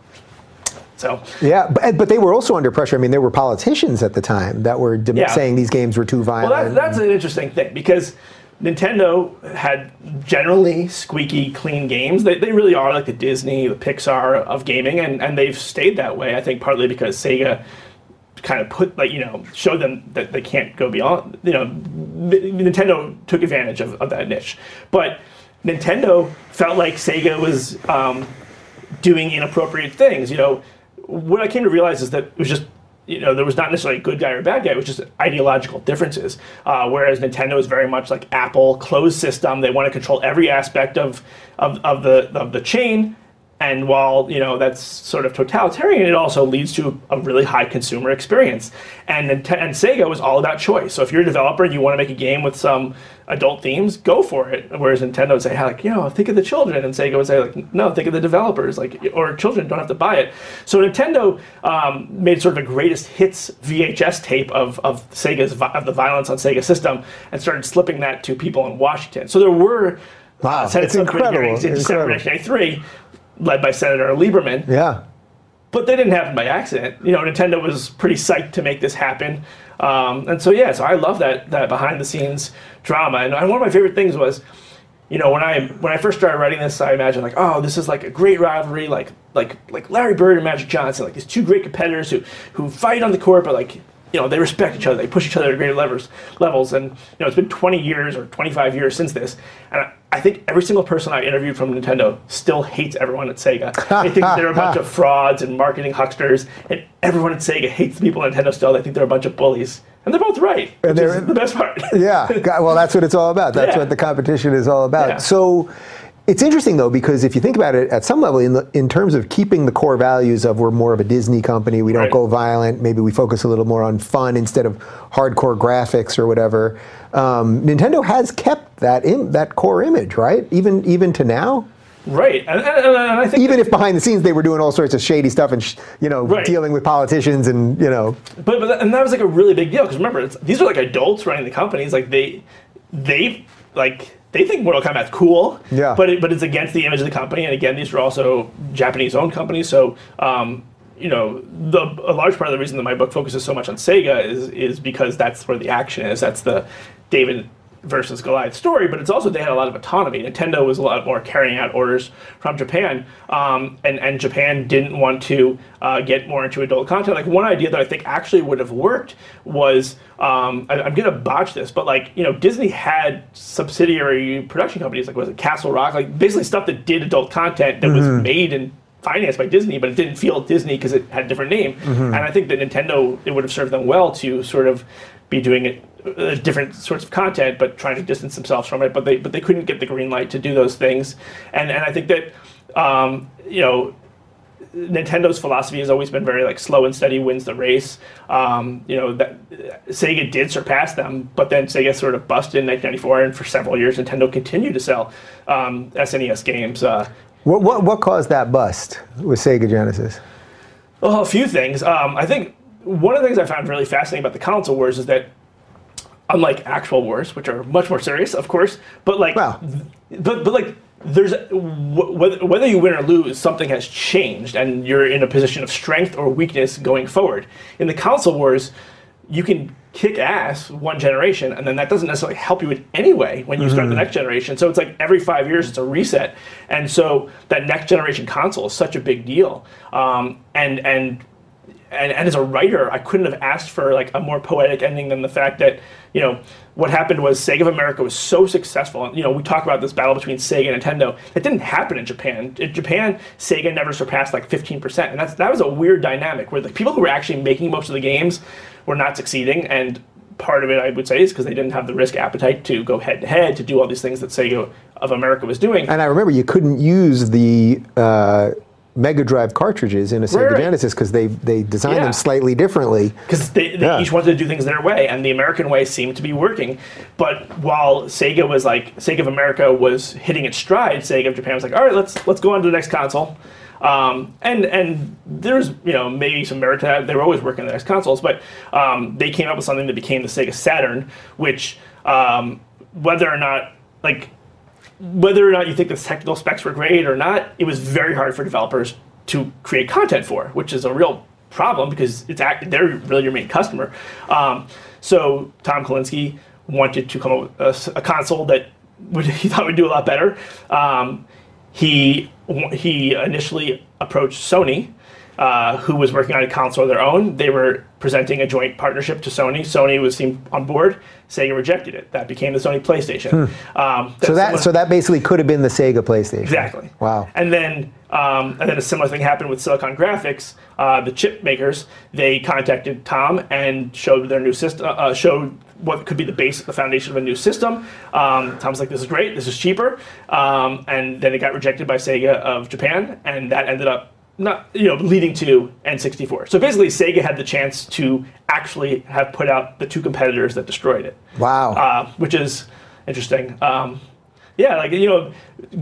So Yeah, but, but they were also under pressure. I mean, there were politicians at the time that were dem- Yeah. saying these games were too Well, violent. that, that's an interesting thing because Nintendo had generally squeaky clean games. They, they really are like the Disney, the Pixar of gaming, and, and they've stayed that way. I think partly because Sega kind of put like you know showed them that they can't go beyond. You know, Nintendo took advantage of, of that niche, but Nintendo felt like Sega was um, doing inappropriate things. You know, what I came to realize is that it was just you know there was not necessarily a good guy or a bad guy. It was just ideological differences. Uh, whereas Nintendo is very much like Apple, closed system. They want to control every aspect of of, of the of the chain. And while you know that's sort of totalitarian, it also leads to a really high consumer experience. And and Sega was all about choice. So if you're a developer and you want to make a game with some adult themes, go for it. Whereas Nintendo would say, like, you know, think of the children, and Sega would say, like, no, think of the developers, like, or children don't have to buy it. So Nintendo um, made sort of a greatest hits VHS tape of of Sega's of the violence on Sega system, and started slipping that to people in Washington. So there were Wow, it's incredible, in December incredible. 1993, led by Senator Lieberman yeah. but they didn't happen by accident. You know, Nintendo was pretty psyched to make this happen, um, and so yeah, so I love that that behind the scenes drama. And one of my favorite things was, you know, when I when I first started writing this, I imagined like, oh, this is like a great rivalry, like like like Larry Bird and Magic Johnson, like these two great competitors who who fight on the court, but like. You know, they respect each other. They push each other to greater levels. Levels, and you know, it's been 20 years or 25 years since this, and I, I think every single person I interviewed from Nintendo still hates everyone at Sega. They think they're a bunch of <laughs> frauds and marketing hucksters, and everyone at Sega hates the people at Nintendo still. They think they're a bunch of bullies, and they're both right, which they're- is the best part. Yeah, <laughs> well, that's what it's all about. That's Yeah. what the competition is all about. Yeah. So it's interesting though because if you think about it, at some level, in the, in terms of keeping the core values of we're more of a Disney company, we don't Right. go violent. Maybe we focus a little more on fun instead of hardcore graphics or whatever. Um, Nintendo has kept that Im- that core image, right? Even even to now. Right, and, and, and I think, Even if behind the scenes they were doing all sorts of shady stuff and sh- you know Right. dealing with politicians and you know but, but that- and that was like a really big deal because remember, it's, these are like adults running the companies. Like they, they like they think Mortal Kombat's cool. Yeah. But it, but it's against the image of the company, and again, these are also Japanese-owned companies. So, um, you know, the a large part of the reason that my book focuses so much on Sega is is because that's where the action is. That's the David versus Goliath story, but it's also they had a lot of autonomy. Nintendo was a lot more carrying out orders from Japan, um, and and Japan didn't want to uh, get more into adult content. Like one idea that I think actually would have worked was um, I, I'm gonna botch this, but like you know Disney had subsidiary production companies like was it Castle Rock, like basically stuff that did adult content that was made and financed by Disney, but it didn't feel Disney because it had a different name. And I think that Nintendo it would have served them well to sort of be doing it uh, different sorts of content, but trying to distance themselves from it. But they but they couldn't get the green light to do those things. And and I think that um, you know. Nintendo's philosophy has always been very like slow and steady wins the race. Um, you know that Sega did surpass them, but then Sega sort of busted in 1994, and for several years Nintendo continued to sell um, SNES games. Uh, what what what caused that bust with Sega Genesis? Well, a few things. Um, I think one of the things I found really fascinating about the console wars is that, unlike actual wars, which are much more serious, of course, but like, Well. but but like, there's wh- whether you win or lose, something has changed, and you're in a position of strength or weakness going forward. In the console wars, you can kick ass one generation, and then that doesn't necessarily help you in any way when you start the next generation. So it's like every five years it's a reset, and so that next generation console is such a big deal. Um, and and and, and as a writer, I couldn't have asked for like a more poetic ending than the fact that you know what happened was Sega of America was so successful. You know, we talk about this battle between Sega and Nintendo. It didn't happen in Japan. In Japan, Sega never surpassed like 15%, and that's that was a weird dynamic where the people who were actually making most of the games were not succeeding and. Part of it, I would say, is because they didn't have the risk appetite to go head to head to do all these things that Sega of America was doing. And I remember you couldn't use the uh, Mega Drive cartridges in a Sega Right, right. Genesis because they they designed Yeah. them slightly differently. because they, they Yeah. each wanted to do things their way, and the American way seemed to be working. But while Sega was like Sega of America was hitting its stride, Sega of Japan was like, all right, let's let's go on to the next console. Um, and and there's you know maybe some merit to that. They were always working on the next consoles, but um, they came up with something that became the Sega Saturn, which um, whether or not like whether or not you think the technical specs were great or not, it was very hard for developers to create content for, which is a real problem because it's act- they're really your main customer. Um, so Tom Kalinske wanted to come up with a, a console that would, <laughs> he thought would do a lot better. Um, he he initially approached Sony, uh, who was working on a console of their own. They were presenting a joint partnership to Sony. Sony was seemed on board. Sega rejected it. That became the Sony PlayStation. Hmm. Um, so that so that basically could have been the Sega PlayStation. Exactly. Wow. And then um, and then a similar thing happened with Silicon Graphics. Uh, the chip makers they contacted Tom and showed their new system. Uh, uh, showed what could be the base, the foundation of a new system. Um, Tom's like, "This is great. This is cheaper." Um, and then it got rejected by Sega of Japan, and that ended up not you know leading to N64. So basically, Sega had the chance to actually have put out the two competitors that destroyed it. Wow, uh, which is interesting. Um, yeah, like you know,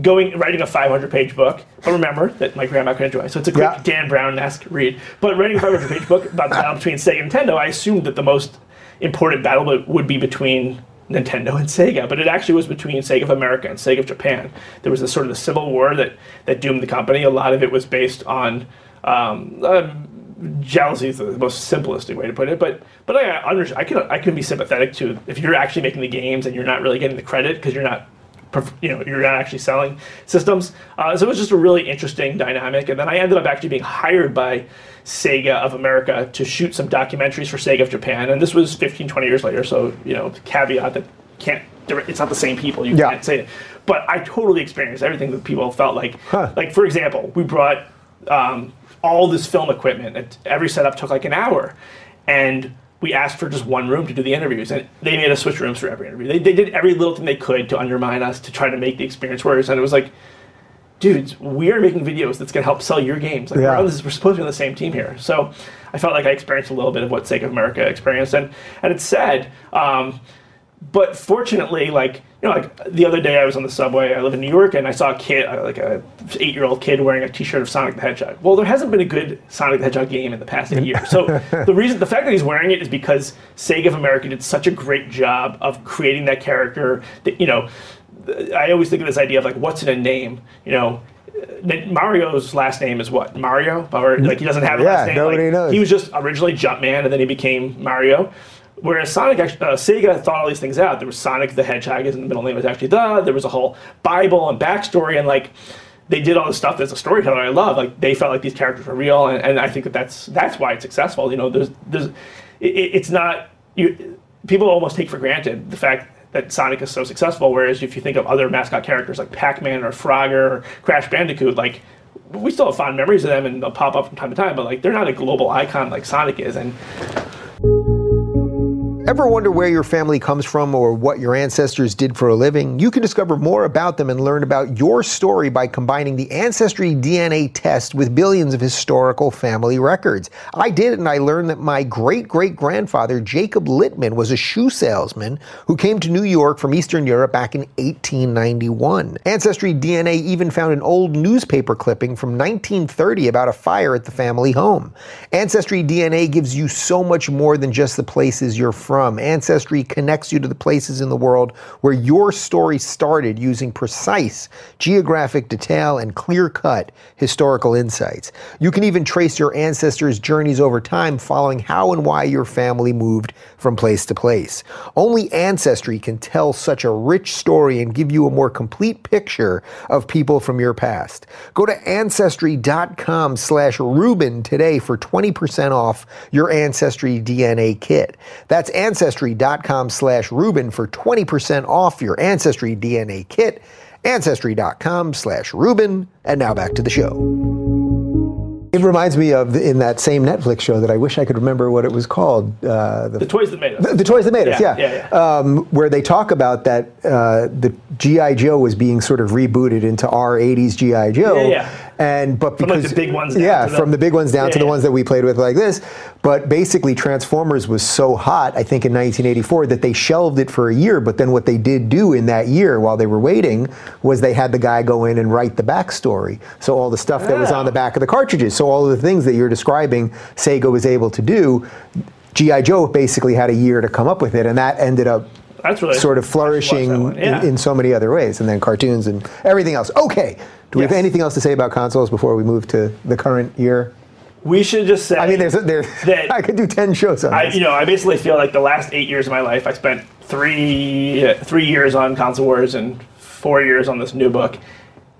going writing a 500 page book, but remember that my grandma could enjoy. So it's a quick yeah. Dan Brown esque read. But writing a 500 page book about the <laughs> battle between Sega and Nintendo, I assumed that the most important battle would be between Nintendo and Sega, but it actually was between Sega of America and Sega of Japan. There was a sort of the civil war that, that doomed the company. A lot of it was based on um, uh, jealousy is the most simplistic way to put it. But but I I can I can be sympathetic to if you're actually making the games and you're not really getting the credit because you're not you know you're not actually selling systems. Uh, so it was just a really interesting dynamic. And then I ended up actually being hired by Sega of America to shoot some documentaries for Sega of Japan. And this was 15, 20 years later. So you know, caveat that can't it's not the same people. You yeah. can't say it. But I totally experienced everything that people felt like. Huh. Like for example, we brought um, all this film equipment. Every setup took like an hour, and we asked for just one room to do the interviews, and they made us switch rooms for every interview. They, they did every little thing they could to undermine us to try to make the experience worse, and it was like, dudes, we are making videos that's going to help sell your games. Like, yeah. we're, we're supposed to be on the same team here. So I felt like I experienced a little bit of what Sega of America experienced, and and it's sad. Um, but fortunately, like you know, like the other day I was on the subway. I live in New York, and I saw a kid, uh, like a eight-year-old kid, wearing a T-shirt of Sonic the Hedgehog. Well, there hasn't been a good Sonic the Hedgehog game in the past year. So <laughs> the reason, the fact that he's wearing it is because Sega of America did such a great job of creating that character. That you know, I always think of this idea of like, what's in a name? You know, Mario's last name is what? Mario? Or like he doesn't have a yeah, last name. Nobody like, knows. He was just originally Jumpman, and then he became Mario. Whereas Sonic, uh, Sega thought all these things out. There was Sonic the Hedgehog, his middle name was actually the. There was a whole Bible and backstory, and like they did all this stuff as a storyteller. I love. Like they felt like these characters were real, and, and I think that that's that's why it's successful. You know, there's there's it, it's not you. People almost take for granted the fact that Sonic is so successful. Whereas if you think of other mascot characters like Pac-Man or Frogger or Crash Bandicoot, like we still have fond memories of them and they'll pop up from time to time, but like they're not a global icon like Sonic is. And Ever wonder where your family comes from or what your ancestors did for a living? You can discover more about them and learn about your story by combining the Ancestry DNA test with billions of historical family records. I did it and I learned that my great great grandfather, Jacob Littman, was a shoe salesman who came to New York from Eastern Europe back in 1891. Ancestry DNA even found an old newspaper clipping from 1930 about a fire at the family home. Ancestry DNA gives you so much more than just the places you're from from. Ancestry connects you to the places in the world where your story started using precise geographic detail and clear cut historical insights. You can even trace your ancestors' journeys over time, following how and why your family moved from place to place. Only Ancestry can tell such a rich story and give you a more complete picture of people from your past. Go to ancestry.com slash Rubin today for 20% off your Ancestry DNA kit. That's ancestry.com slash Rubin for 20% off your Ancestry DNA kit. Ancestry.com slash Rubin. And now back to the show. It reminds me of in that same Netflix show that I wish I could remember what it was called. Uh, the, the, Toys That Made Us. The, the Toys That Made Us, yeah. yeah. yeah, yeah. Um, where they talk about that uh, the GI Joe was being sort of rebooted into our '80s GI Joe. Yeah, yeah. And but because from like the big ones, yeah, from the big ones down to the ones that we played with like this. But basically, Transformers was so hot, I think in 1984, that they shelved it for a year. But then what they did do in that year, while they were waiting, was they had the guy go in and write the backstory. So all the stuff that was on the ah. back of the cartridges. So all of the things that you're describing, Sega was able to do. GI Joe basically had a year to come up with it, and that ended up really sort of I should watch that flourishing. Yeah. in, in so many other ways, and then cartoons and everything else. Okay, do we have anything else to say about consoles before we move to the current year? we should just say. I mean, there's there. That- <laughs> I could do ten shows on I, this. you know, I basically feel like the last eight years of my life, I spent three three years on console wars and four years on this new book,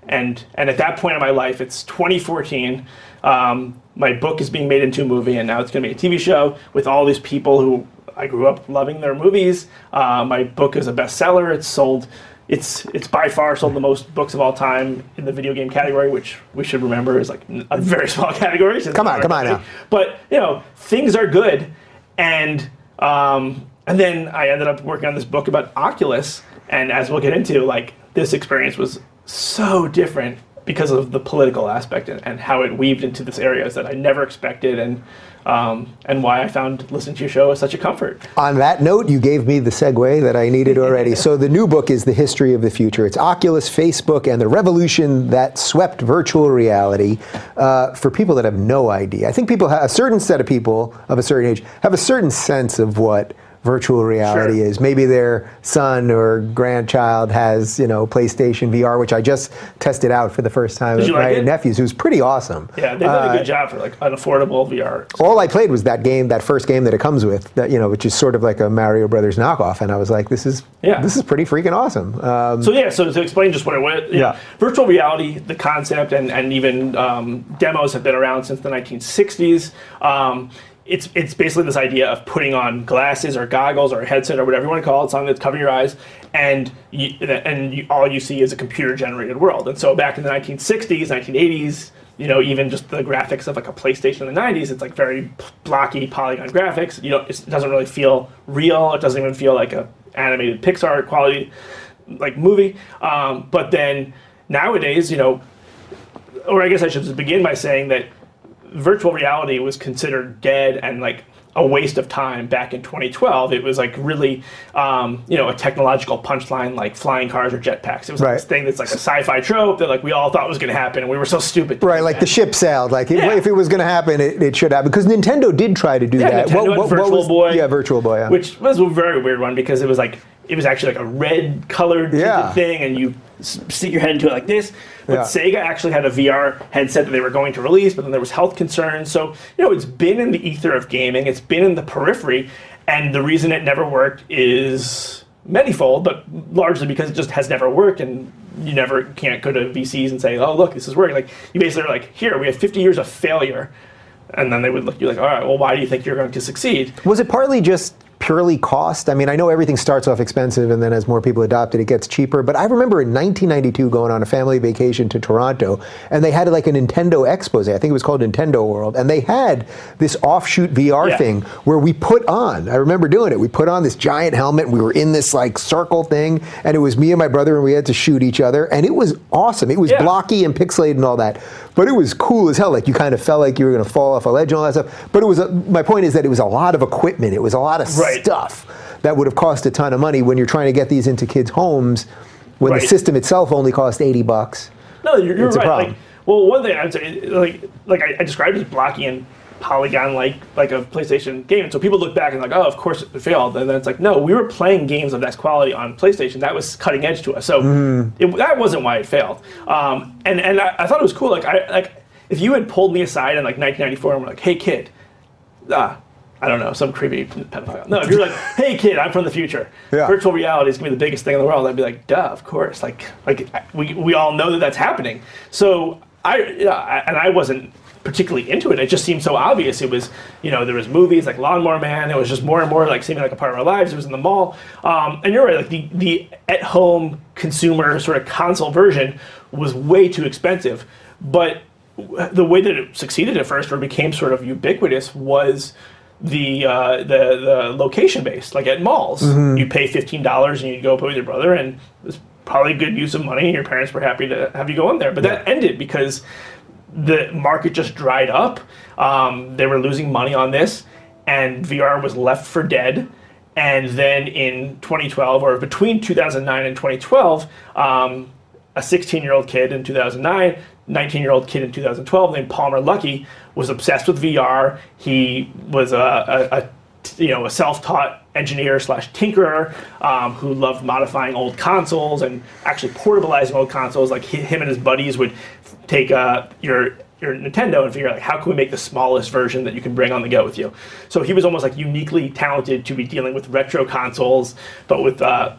and and at that point in my life, it's 2014. Um, my book is being made into a movie, and now it's going to be a TV show with all these people who I grew up loving their movies. Uh, my book is a bestseller. It's sold. It's it's by far sold the most books of all time in the video game category, which we should remember is like a very <laughs> small category. Come on, come on now. But you know, things are good, and um, and then I ended up working on this book about Oculus, and as we'll get into, like this experience was so different because of the political aspect and, and how it weaved into this areas that I never expected, and um, and why I found listening to your show is such a comfort. On that note, you gave me the segue that I needed already. so the new book is The History of the Future. It's Oculus, Facebook, and the revolution that swept virtual reality. Uh, for people that have no idea, I think people have a certain set of people of a certain age have a certain sense of what virtual reality Sure. is. Maybe their son or grandchild has, you know, PlayStation VR, which I just tested out for the first time with you my like nephews, who's pretty awesome. Yeah, they've done a good job for like an affordable VR. all I played was that game, that first game that it comes with, that you know, which is sort of like a Mario Brothers knockoff, and I was like, this is Yeah. this is pretty freaking awesome. Um, So yeah, so to explain just what it was, you know, Yeah. virtual reality, the concept, and, and even um, demos have been around since the 1960s. Um, it's it's basically this idea of putting on glasses or goggles or a headset or whatever you want to call it, something that's covering your eyes, and you, and you, all you see is a computer generated world. And so back in the 1960s, 1980s. You know, even just the graphics of like a PlayStation in the '90s, it's like very blocky polygon graphics. You know, it doesn't really feel real. It doesn't even feel like a animated Pixar quality like movie. Um, but then nowadays, you know, or I guess I should begin by saying that virtual reality was considered dead and like a waste of time back in 2012. It was like really, um, you know, a technological punchline like flying cars or jetpacks. It was like Right. this thing that's like a sci-fi trope that like we all thought was going to happen, and we were so stupid. right, like that. the ship sailed. Like it- if it was going to happen, it, it should happen because Nintendo did try to do Yeah, that. Nintendo had Virtual was- Boy. Yeah, Virtual Boy. Yeah. which was a very weird one because it was like it was actually like a red colored Yeah. thing and you stick your head into it like this. But Yeah. sega actually had a vr headset that they were going to release but then there was health concerns. So you know it's been in the ether of gaming. It's been in the periphery. And the reason it never worked is manyfold but largely because it just has never worked and you never can't go to vcs and say oh look this is working. Like you basically are like here we have 50 years of failure. And then they would look at you like all right well why do you think you're going to succeed? Was it partly just purely cost? I mean, I know everything starts off expensive and then as more people adopt it, it gets cheaper. But I remember in 1992 going on a family vacation to Toronto and they had like a Nintendo expose. I think it was called Nintendo World. And they had this offshoot VR Yeah. thing where we put on, I remember doing it, we put on this giant helmet. And we were in this like circle thing and it was me and my brother and we had to shoot each other. And it was awesome. It was Yeah. blocky and pixelated and all that. But it was cool as hell. Like you kind of felt like you were going to fall off a ledge and all that stuff. But it was, a, my point is that it was a lot of equipment. It was a lot of Right. Stuff that would have cost a ton of money when you're trying to get these into kids' homes when the system itself only cost 80 bucks. No, you're, you're It's a right. problem. Like, well, one thing I'd say, like, like I, I described as blocky and polygon like like a PlayStation game. And so people look back and like, oh, of course it failed. And then it's like, no, we were playing games of that quality on PlayStation. That was cutting edge to us. So Mm-hmm. it, that wasn't why it failed. Um, and and I, I thought it was cool. Like I like if you had pulled me aside in like 1994 and were like, hey kid, ah. I don't know, some creepy pedophile. No, if you're like, "Hey, kid, I'm from the future. Yeah. Virtual reality is gonna be the biggest thing in the world," I'd be like, "Duh, of course." Like, like we, we all know that that's happening. So I, I and I wasn't particularly into it. It just seemed so obvious. It was, you know, there was movies like Lawnmower Man. It was just more and more like seeming like a part of our lives. It was in the mall. Um, and you're right, like the the at home consumer sort of console version was way too expensive. But the way that it succeeded at first or became sort of ubiquitous was the uh, the the location based, like at malls. You pay fifteen dollars and you go play with your brother, and it's probably a good use of money. Your parents were happy to have you go in there, but that ended because the market just dried up. Um, they were losing money on this, and VR was left for dead. And then in 2012, or between 2009 and 2012, um, a 16 year old kid in 2009, 19 year old kid in 2012 named Palmer Luckey was obsessed with VR. He was a, a, a you know, a self-taught engineer slash tinkerer um, who loved modifying old consoles and actually portabilizing old consoles. Like he, him and his buddies would take uh, your your Nintendo and figure out like how can we make the smallest version that you can bring on the go with you. So he was almost like uniquely talented to be dealing with retro consoles, but with uh,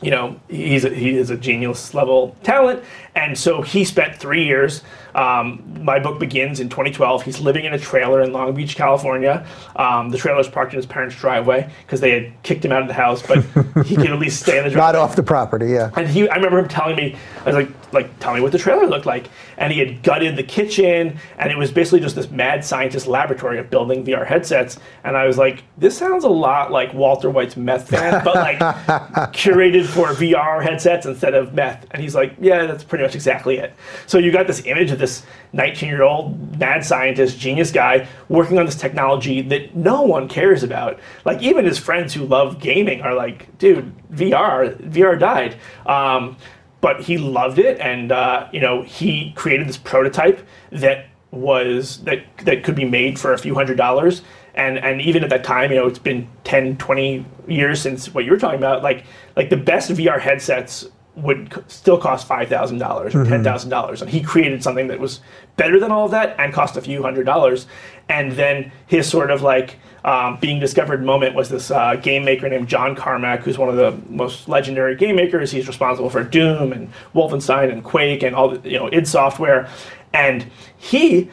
you know he's a, he is a genius level talent, and so he spent three years. Um, my book begins in 2012. He's living in a trailer in Long Beach, California. Um, the trailer is parked in his parents' driveway because they had kicked him out of the house, but he could at least stay in the <laughs> driveway. Not off the property, yeah. And he, I remember him telling me, I was like, like, tell me what the trailer looked like. And he had gutted the kitchen, and it was basically just this mad scientist laboratory of building VR headsets. And I was like, this sounds a lot like Walter White's meth van, but like <laughs> curated for VR headsets instead of meth. And he's like, yeah, that's pretty much exactly it. So you got this image of this 19 year old mad scientist, genius guy working on this technology that no one cares about. Like even his friends who love gaming are like, dude, VR, VR died. Um, but he loved it, and uh, you know he created this prototype that was that that could be made for a few hundred dollars. And, and even at that time, you know, it's been 10, 20 years since what you were talking about. Like, like the best VR headsets would still cost five thousand dollars or ten thousand dollars, and he created something that was better than all of that and cost a few hundred dollars. And then his sort of like um, being discovered moment was this uh, game maker named John Carmack, who's one of the most legendary game makers. He's responsible for Doom and Wolfenstein and Quake and all the you know id Software, and he.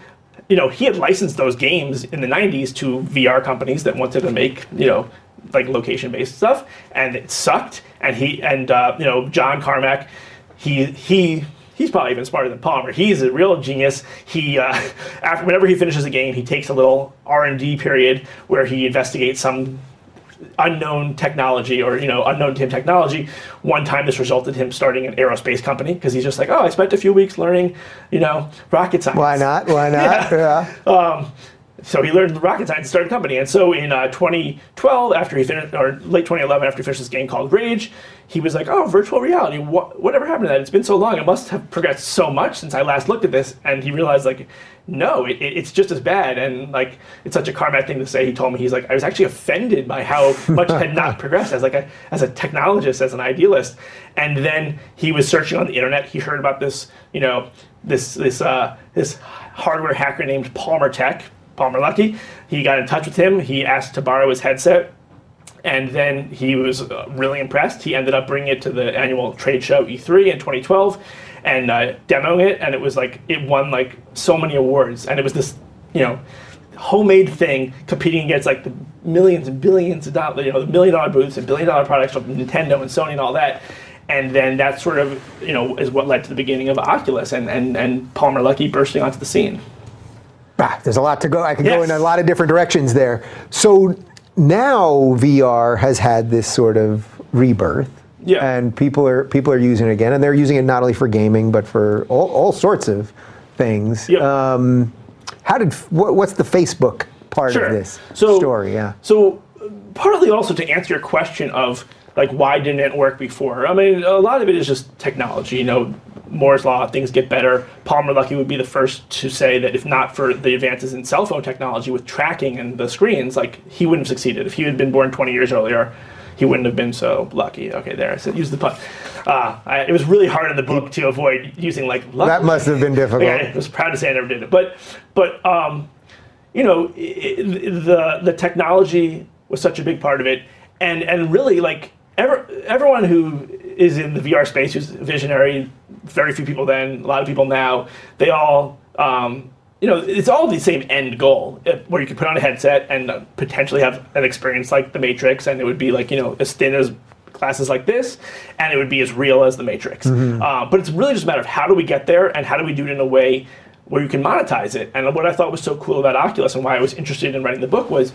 You know, he had licensed those games in the '90s to VR companies that wanted to make, you know, like location-based stuff, and it sucked. And he and uh, you know John Carmack, he he he's probably even smarter than Palmer. He's a real genius. He uh, <laughs> after whenever he finishes a game, he takes a little R and D period where he investigates some unknown technology or you know unknown to him technology one time this resulted in him starting an aerospace company because he's just like oh i spent a few weeks learning you know rocket science Why not? Why not? <laughs> yeah. um, so he learned rocket science and started a company. And so in uh, 2012, after he finished, or late 2011, after he finished this game called Rage, he was like, "Oh, virtual reality. What, whatever happened to that? It's been so long. It must have progressed so much since I last looked at this." And he realized, like, no, it, it- it's just as bad. And like, it's such a Carmack thing to say. He told me he's like, I was actually offended by how much had not <laughs> progressed as like a as a technologist, as an idealist. And then he was searching on the internet. He heard about this, you know, this this uh, this hardware hacker named Palmer Tech. Palmer Luckey. He got in touch with him. He asked to borrow his headset, and then he was uh, really impressed. He ended up bringing it to the annual trade show E3 in 2012 and uh, demoing it, and it was like it won like so many awards, and it was this you know homemade thing competing against like the millions and billions of dollars, you know, the million dollar booths and billion dollar products from Nintendo and Sony and all that. And then that sort of, you know, is what led to the beginning of Oculus and, and, and Palmer Luckey bursting onto the scene. Ah, there's a lot to go. I can go in a lot of different directions there. So now VR has had this sort of rebirth. Yeah. And people are people are using it again, and they're using it not only for gaming but for all, all sorts of things. Yep. Um, how did what, what's the Facebook part Sure. of this So- story? Yeah. So partly also to answer your question of like why didn't it work before? I mean, a lot of it is just technology. You know, Moore's law, things get better. Palmer Luckey would be the first to say that if not for the advances in cell phone technology with tracking and the screens, like he wouldn't have succeeded. If he had been born 20 years earlier, he wouldn't have been so lucky. Okay, there I said use the pun. Uh, I, it was really hard in the book to avoid using like lucky. That must have been difficult. Yeah, I was proud to say I never did it, but but um, you know i- i- the the technology was such a big part of it, and and really like ever, everyone who is in the VR space who's visionary, very few people then, a lot of people now, they all. Um, you know, it's all the same end goal, uh, where you could put on a headset and uh, potentially have an experience like The Matrix, and it would be like you know as thin as glasses like this, and it would be as real as the Matrix. Uh, but it's really just a matter of how do we get there, and how do we do it in a way where you can monetize it. And what I thought was so cool about Oculus, and why I was interested in writing the book, was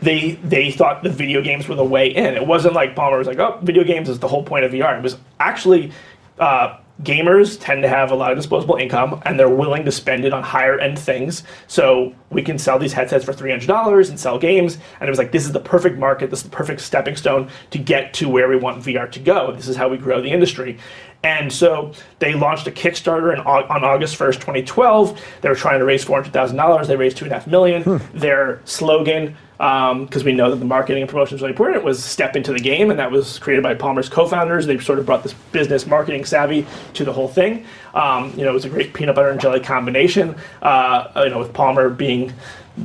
they they thought the video games were the way in. It wasn't like Palmer was like, oh, video games is the whole point of VR. It was actually uh, gamers tend to have a lot of disposable income, and they're willing to spend it on higher end things. So we can sell these headsets for three hundred dollars and sell games. And it was like, this is the perfect market. This is the perfect stepping stone to get to where we want VR to go. This is how we grow the industry. And so they launched a Kickstarter in, on August 1st, 2012. They were trying to raise $400,000. They raised $2.5 million. Their slogan because we know that the marketing and promotion is really important, It was Step into the Game, and that was created by Palmer's co-founders. They sort of brought this business marketing savvy to the whole thing. Um, you know, it was a great peanut butter and jelly combination. Uh, you know, with Palmer being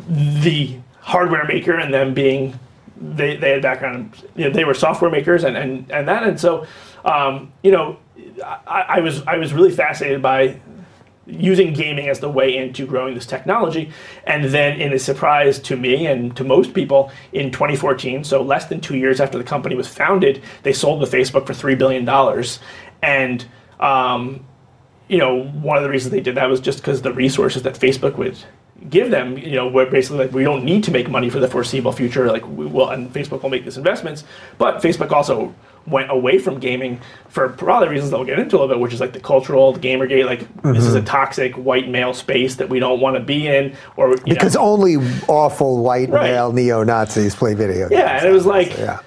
the hardware maker and them being they, they had background you know, they were software makers and, and, and that and so um, you know I, I was I was really fascinated by using gaming as the way into growing this technology. And then, in a surprise to me and to most people, in 2014, so less than two years after the company was founded, they sold to Facebook for $3 billion. And, um, you know, one of the reasons they did that was just because the resources that Facebook would give them, you know, where basically like we don't need to make money for the foreseeable future. Like we will, and Facebook will make these investments. But Facebook also went away from gaming for probably reasons that we'll get into a little bit, which is like the cultural, the gamergate. Like mm-hmm. this is a mm-hmm. toxic white male space that we don't want to be in, or because know. only awful white right. male neo Nazis play video games. Yeah, and it was like, so, yeah.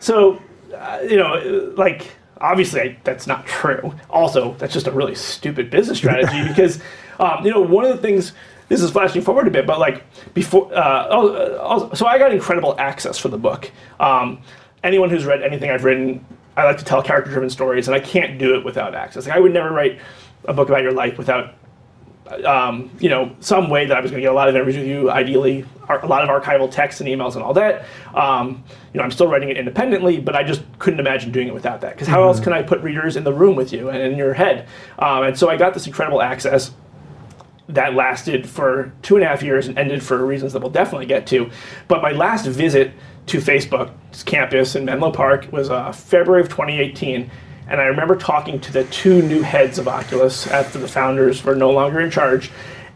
So, uh, you know, like obviously that's not true. Also, that's just a really stupid business strategy <laughs> because, um, you know, one of the things this is flashing forward a bit, but like before, uh, oh, uh, so I got incredible access for the book. Um, anyone who's read anything I've written, I like to tell character-driven stories, and I can't do it without access. Like I would never write a book about your life without, um, you know, some way that I was going to get a lot of interviews with you. Ideally, a lot of archival texts and emails and all that. Um, you know, I'm still writing it independently, but I just couldn't imagine doing it without that. Because how mm-hmm. else can I put readers in the room with you and in your head? Um, and so I got this incredible access that lasted for two and a half years and ended for reasons that we'll definitely get to. But my last visit to Facebook's campus in Menlo Park was uh, February of 2018. And I remember talking to the two new heads of Oculus after the founders were no longer in charge.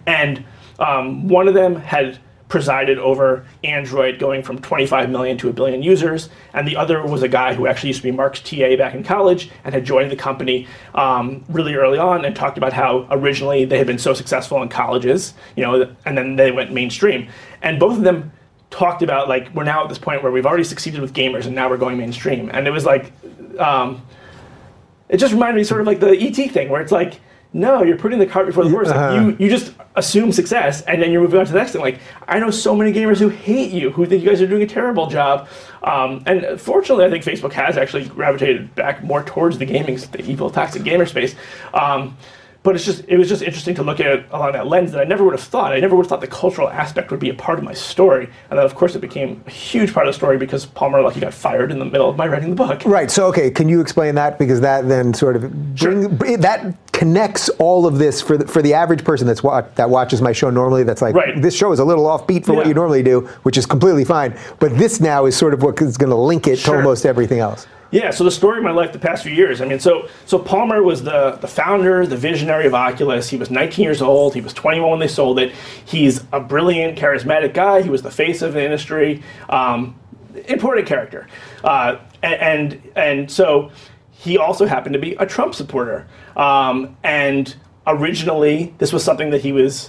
And um, one of them had presided over Android going from 25 million to a billion users, and the other was a guy who actually used to be Mark's TA back in college and had joined the company um, really early on and talked about how originally they had been so successful in colleges, you know, and then they went mainstream. And both of them talked about like we're now at this point where we've already succeeded with gamers and now we're going mainstream, and it was like. Um, it just reminded me sort of like the ET thing, where it's like no, you're putting the cart before the horse. Uh-huh. you you just assume success and then you're moving on to the next thing. Like I know so many gamers who hate you, who think you guys are doing a terrible job. Um, and fortunately, I think Facebook has actually gravitated back more towards the gaming, the evil, toxic gamer space. Um, but it's just it was just interesting to look at it along that lens that I never would have thought. I never would have thought the cultural aspect would be a part of my story, and then of course it became a huge part of the story because Palmer Luckey got fired in the middle of my writing the book. Right. So okay, can you explain that because that then sort of bring, sure. that connects all of this for the, for the average person that's wa- that watches my show normally. That's like right. this show is a little offbeat for yeah. what you normally do, which is completely fine. But this now is sort of what is going to link it sure. to almost everything else. Yeah, so the story of my life the past few years. I mean, so so Palmer was the the founder, the visionary of Oculus. He was 19 years old. He was 21 when they sold it. He's a brilliant, charismatic guy. He was the face of the industry. Um, important character, uh, and, and and so he also happened to be a Trump supporter. Um, and originally, this was something that he was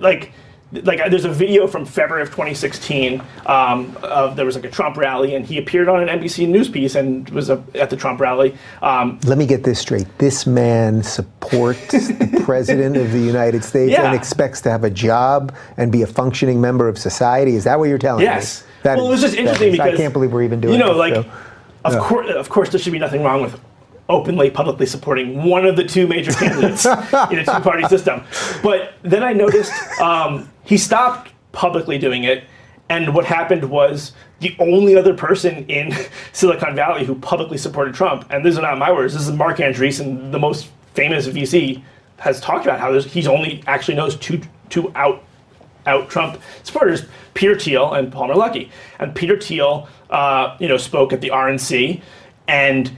like like there's a video from February of 2016 um, of there was like a Trump rally and he appeared on an NBC news piece and was a, at the Trump rally. Um, Let me get this straight: this man supports the <laughs> president of the United States yeah. and expects to have a job and be a functioning member of society. Is that what you're telling yes. me? Yes. well, it was just interesting because I can't believe we're even doing. You know, this, like. So. Of no. course, of course, there should be nothing wrong with openly, publicly supporting one of the two major candidates <laughs> in a two-party system. But then I noticed um, he stopped publicly doing it, and what happened was the only other person in <laughs> Silicon Valley who publicly supported Trump, and these are not my words, this is Marc Andreessen, the most famous VC, has talked about how he's only actually knows two two out out Trump supporters, Peter Thiel and Palmer Luckey. And Peter Thiel, uh, you know, spoke at the RNC, and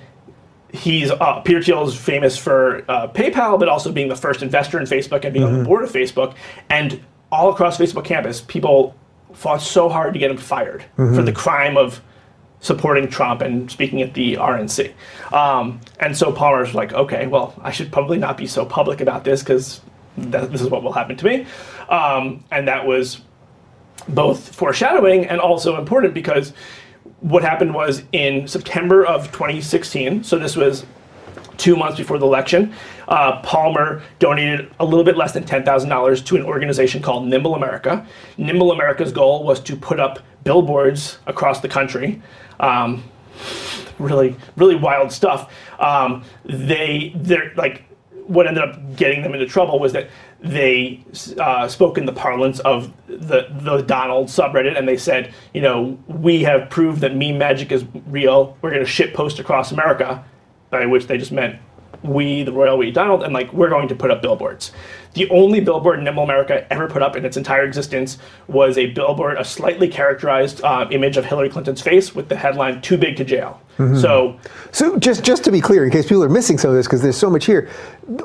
he's uh, Peter Thiel is famous for uh, PayPal, but also being the first investor in Facebook and being mm-hmm. on the mm-hmm. board of Facebook. And all across Facebook campus, people fought so hard to get him fired mm-hmm. for the crime of supporting Trump and speaking at the RNC. Um, and so Palmer's like, okay, well, I should probably not be so public about this because this is what will happen to me. Um, and that was both foreshadowing and also important because what happened was in September of 2016, so this was two months before the election, uh, Palmer donated a little bit less than $10,000 to an organization called Nimble America. Nimble America's goal was to put up billboards across the country. Um, really, really wild stuff. Um, they, they're like, what ended up getting them into trouble was that they uh, spoke in the parlance of the the Donald subreddit, and they said, you know, we have proved that meme magic is real. We're going to shit post across America, by which they just meant we, the royal we, Donald, and like we're going to put up billboards. The only billboard Nimble America ever put up in its entire existence was a billboard, a slightly characterized uh, image of Hillary Clinton's face with the headline "Too big to jail." So So just just to be clear, in case people are missing some of this, because there's so much here,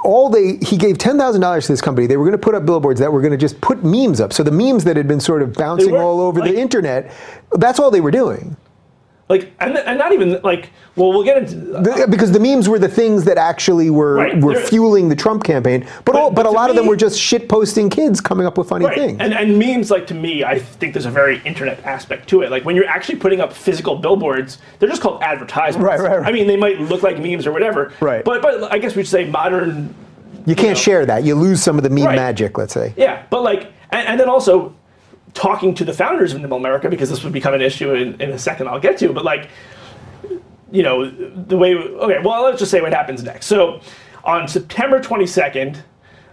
all they he gave ten thousand dollars to this company. They were going to put up billboards that were going to just put memes up. So the memes that had been sort of bouncing all over like- the internet, that's all they were doing. Like, and, and not even like, well, we'll get into. The- uh, because the memes were the things that actually were Right, were they're- fueling the Trump campaign. But But- all, but, but a lot of them were just shit posting kids coming up with funny Right. things. And, and memes, like to me, I think there's a very internet aspect to it. Like when you're actually putting up physical billboards, they're just called advertisements. Right, right, right. I mean, they might look like memes or whatever. Right. But but I guess we'd say modern. you can't know. share that. You lose some of the meme magic. Let's say. Yeah, but like, and, and then also talking to the founders of Nimble America because this would become an issue in, in a second. I'll get to, but like, you know, the way. Okay, well, let's just say what happens next. So, on September 22nd,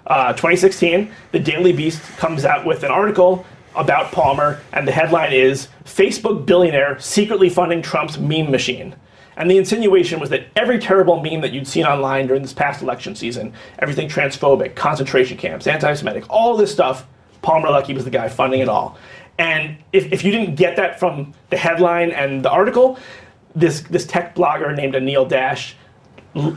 uh, 2016, the Daily Beast comes out with an article about Palmer, and the headline is Facebook billionaire secretly funding Trump's meme machine. And the insinuation was that every terrible meme that you'd seen online during this past election season, everything transphobic, concentration camps, anti Semitic, all this stuff, Palmer Luckey was the guy funding it all. And if, if you didn't get that from the headline and the article, this, this tech blogger named Anil Dash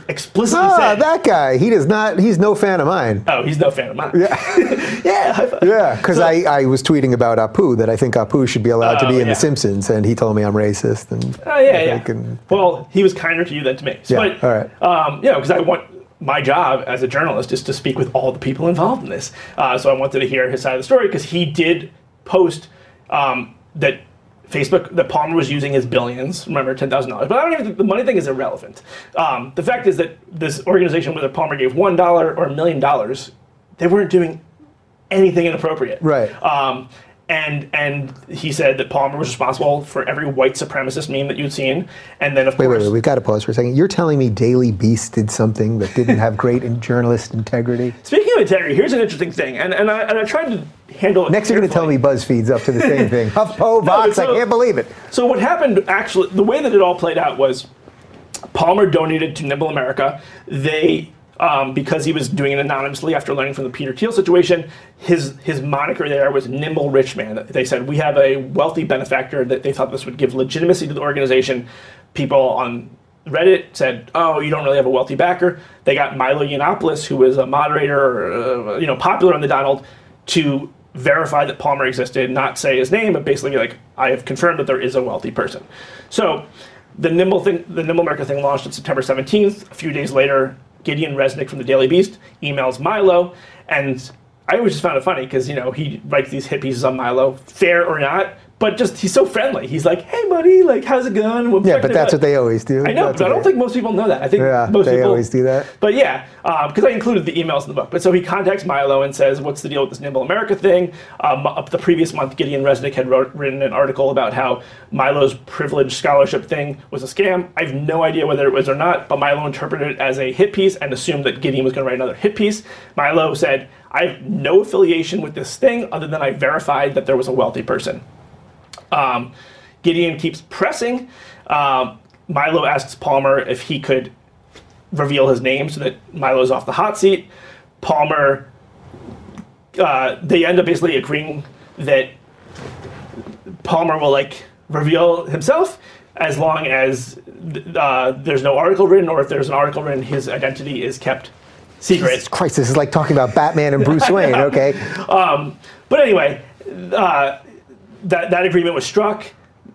explicitly Ah, said, that guy. He does not. He's no fan of mine. Oh, he's no fan of mine. Yeah, <laughs> yeah. Yeah, because I, I was tweeting about Apu that I think Apu should be allowed to Oh, be in yeah. The Simpsons, and he told me I'm racist. And Oh yeah, yeah. and- well, he was kinder to you than to me. Yeah, But, all right. Um, you know, because I want my job as a journalist is to speak with all the people involved in this. Uh, so I wanted to hear his side of the story because he did post um, that Facebook, that Palmer was using his billions. Remember, ten thousand dollars. But I don't even think the money thing is irrelevant. Um, the fact is that this organization, whether Palmer gave one dollar or a million dollars, they weren't doing anything inappropriate. Right. Um, and and he said that Palmer was responsible for every white supremacist meme that you'd seen. And then of Wait, wait, course, wait. We've got to pause for a second. You're telling me Daily Beast did something that didn't have great in journalist integrity? speaking of integrity, here's an interesting thing, and and I and I tried to handle it. Next, you're going to tell me. BuzzFeed's up to the same thing. <laughs> HuffPo, Vox, so- I can't believe it. So what happened actually, the way that it all played out was Palmer donated to Nimble America. They, um, because he was doing it anonymously after learning from the Peter Thiel situation, his his moniker there was Nimble Rich Man. They said we have a wealthy benefactor that they thought this would give legitimacy to the organization. People on Reddit said, "Oh, you don't really have a wealthy backer." They got Milo Yiannopoulos, who was a moderator, uh, you know, popular on the Donald, to verify that Palmer existed, not say his name, but basically be like, "I have confirmed that there is a wealthy person." So, the Nimble thing, the Nimble America thing launched on September 17th. A few days later, Gideon Resnick from the Daily Beast emails Milo, and I always just found it funny because you know he writes these hit pieces on Milo, fair or not, but just he's so friendly. He's like, "Hey, buddy, like, how's it going?" Yeah, but that's what they always do. I know, That's but I don't they- think most people know that. I think Yeah, most they people always do that. But yeah, because I included the emails in the book. But so he contacts Milo and says, "What's the deal with this Nimble America thing?" Um, up the previous month, Gideon Resnick had wrote, written an article about how Milo's privileged scholarship thing was a scam. I have no idea whether it was or not, but Milo interpreted it as a hit piece and assumed that Gideon was going to write another hit piece. Milo said, "I have no affiliation with this thing other than I verified that there was a wealthy person." Um, Gideon keeps pressing. Um, Milo asks Palmer if he could reveal his name so that Milo's off the hot seat. Palmer, uh, they end up basically agreeing that Palmer will like reveal himself as long as uh, there's no article written, or if there's an article written, his identity is kept secret. Jesus Christ, this is like talking about Batman and Bruce <laughs> Wayne, okay? But anyway, uh, that, that agreement was struck.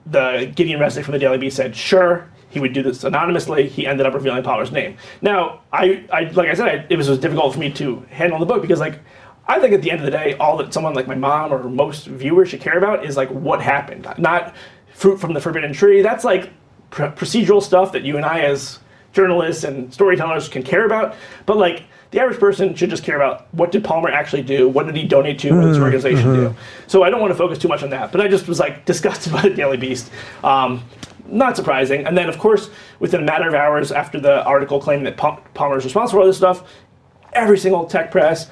The Gideon Resnick from the Daily Beast said, sure, he would do this anonymously. He ended up revealing Palmer's name. Now, I, I like I said, I, it was, was difficult for me to handle the book because, like, I think at the end of the day, all that someone like my mom or most viewers should care about is like what happened, not fruit from the forbidden tree. That's like pr- procedural stuff that you and I, as journalists and storytellers can care about, but like the average person should just care about what did Palmer actually do, what did he donate to, what did this organization do. So I don't want to focus too much on that, but I just was like <laughs> disgusted by the Daily Beast. Um, not surprising. And then, of course, within a matter of hours after the article claimed that Palmer is responsible for all this stuff, every single tech press,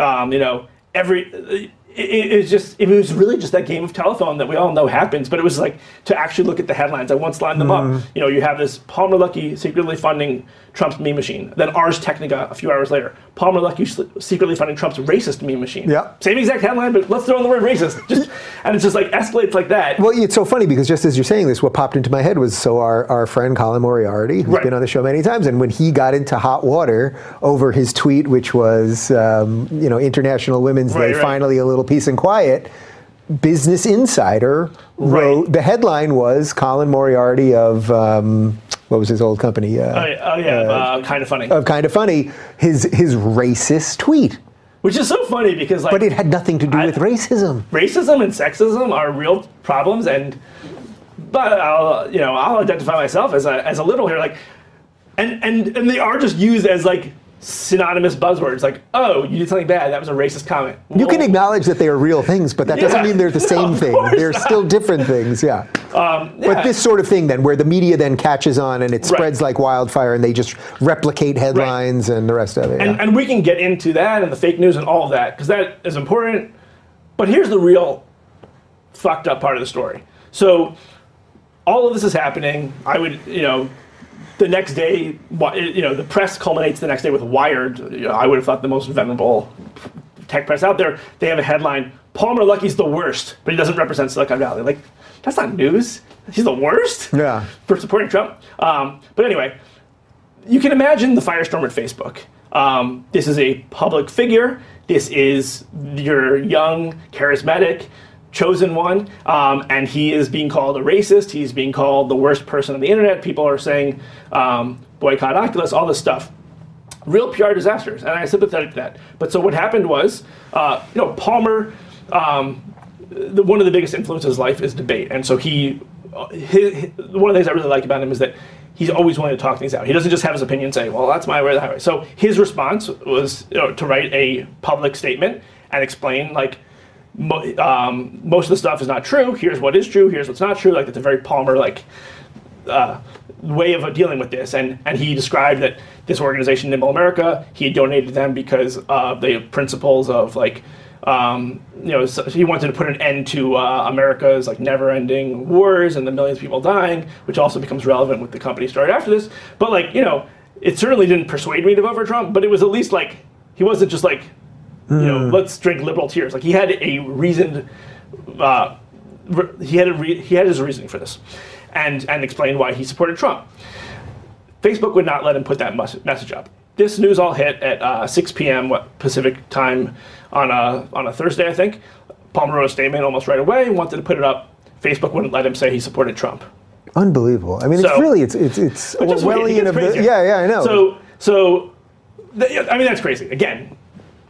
um, you know, every it, it was just it was really just that game of telephone that we all know happens. But it was like to actually look at the headlines. I once lined them up. You know, you have this Palmer Luckey secretly funding Trump's meme machine. Then Ars Technica a few hours later. Palmer sl- secretly funding Trump's racist meme machine. Yeah. Same exact headline, but let's throw in the word racist. Just <laughs> and it's just like escalates like that. Well, it's so funny because just as you're saying this, what popped into my head was so our, our friend Colin Moriarty, who's Right. been on the show many times, and when he got into hot water over his tweet, which was, um, you know, International Women's Right, Day, right. finally a little peace and quiet. Business Insider wrote Right. the headline was Colin Moriarty of um, what was his old company? Uh, Oh, yeah, oh, yeah uh, kind of funny. of kind of funny. His his racist tweet, Which is so funny because like but it had nothing to do I- with racism. racism and sexism are real problems and but I'll you know I'll identify myself as a as a liberal here like and and and they are just used as like synonymous buzzwords like oh you did something bad that was a racist comment You can acknowledge that they are real things, but that doesn't mean they're the <laughs> same of thing. They're still different things, yeah. Um, yeah. But this sort of thing, then, where the media then catches on and it Right. spreads like wildfire, and they just replicate headlines and the rest of it. and, yeah. and we can get into that and the fake news and all of that because that is important. But here's the real fucked up part of the story. So all of this is happening. I would, you know, the next day, you know, the press culminates the next day with Wired. You know, I would have thought the most venerable tech press out there. They have a headline: Palmer Luckey's the worst, but he doesn't represent Silicon Valley. Like, that's not news. He's the worst Yeah. for supporting Trump. Um, but anyway, you can imagine the firestorm at Facebook. Um, this is a public figure. This is your young, charismatic, chosen one, um, and he is being called a racist. He's being called the worst person on the internet. People are saying um, boycott Oculus, all this stuff. Real PR disasters, and I'm sympathetic to that. But so what happened was, uh, you know, Palmer. Um, the, one of the biggest influences in his life is debate, and so he, uh, his, his- one of the things I really like about him is that he's always willing to talk things out. He doesn't just have his opinion say, "Well, that's my way or the highway." So his response was you know, to write a public statement and explain like. Um, most of the stuff is not true. Here's what is true. Here's what's not true. Like it's a very Palmer like uh, way of dealing with this. And, and he described that this organization, Nimble America, he donated them because of the principles of like, um, you know, so he wanted to put an end to uh, America's like never-ending wars and the millions of people dying, which also becomes relevant with the company started after this. But like, you know, it certainly didn't persuade me to vote for Trump, but it was at least like he wasn't just like, you know, let's drink liberal tears. Like he had a reasoned uh, re- he had a re- he had his reasoning for this, and and explained why he supported Trump. Facebook would not let him put that message up. This news all hit at uh, 6 p.m. What, Pacific time on a on a Thursday, I think. Palmer wrote a statement almost right away. Wanted to put it up. Facebook wouldn't let him say he supported Trump. Unbelievable. I mean, it's really, it's it's, it's But just wait, it Orwellian of the. Yeah, yeah, I know. So, so, th- I mean, that's crazy. Again,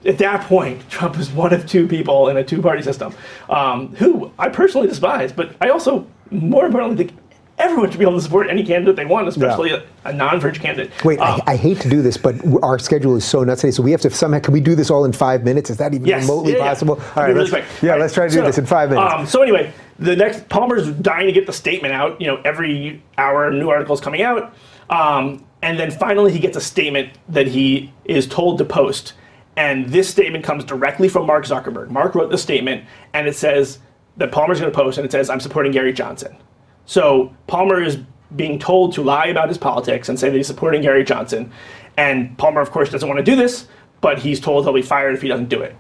at that point, Trump is one of two people in a two-party system, um, who I personally despise. But I also, more importantly, think everyone should be able to support any candidate they want, especially a, a non-fringe candidate. Wait, Um, I, I hate to do this, but our schedule is so nuts today. So we have to somehow. Can we do this all in five minutes? Is that even Yes. remotely Yeah, yeah. possible? All right, really let's, yeah, let's try to do so, this in five minutes. Um, so anyway, the next Palmer's dying to get the statement out. You know, every hour new articles coming out, um, and then finally he gets a statement that he is told to post. And this statement comes directly from Mark Zuckerberg. Mark wrote the statement, and it says that Palmer's going to post, and it says, "I'm supporting Gary Johnson." So Palmer is being told to lie about his politics and say that he's supporting Gary Johnson. And Palmer, of course, doesn't want to do this, but he's told he'll be fired if he doesn't do it.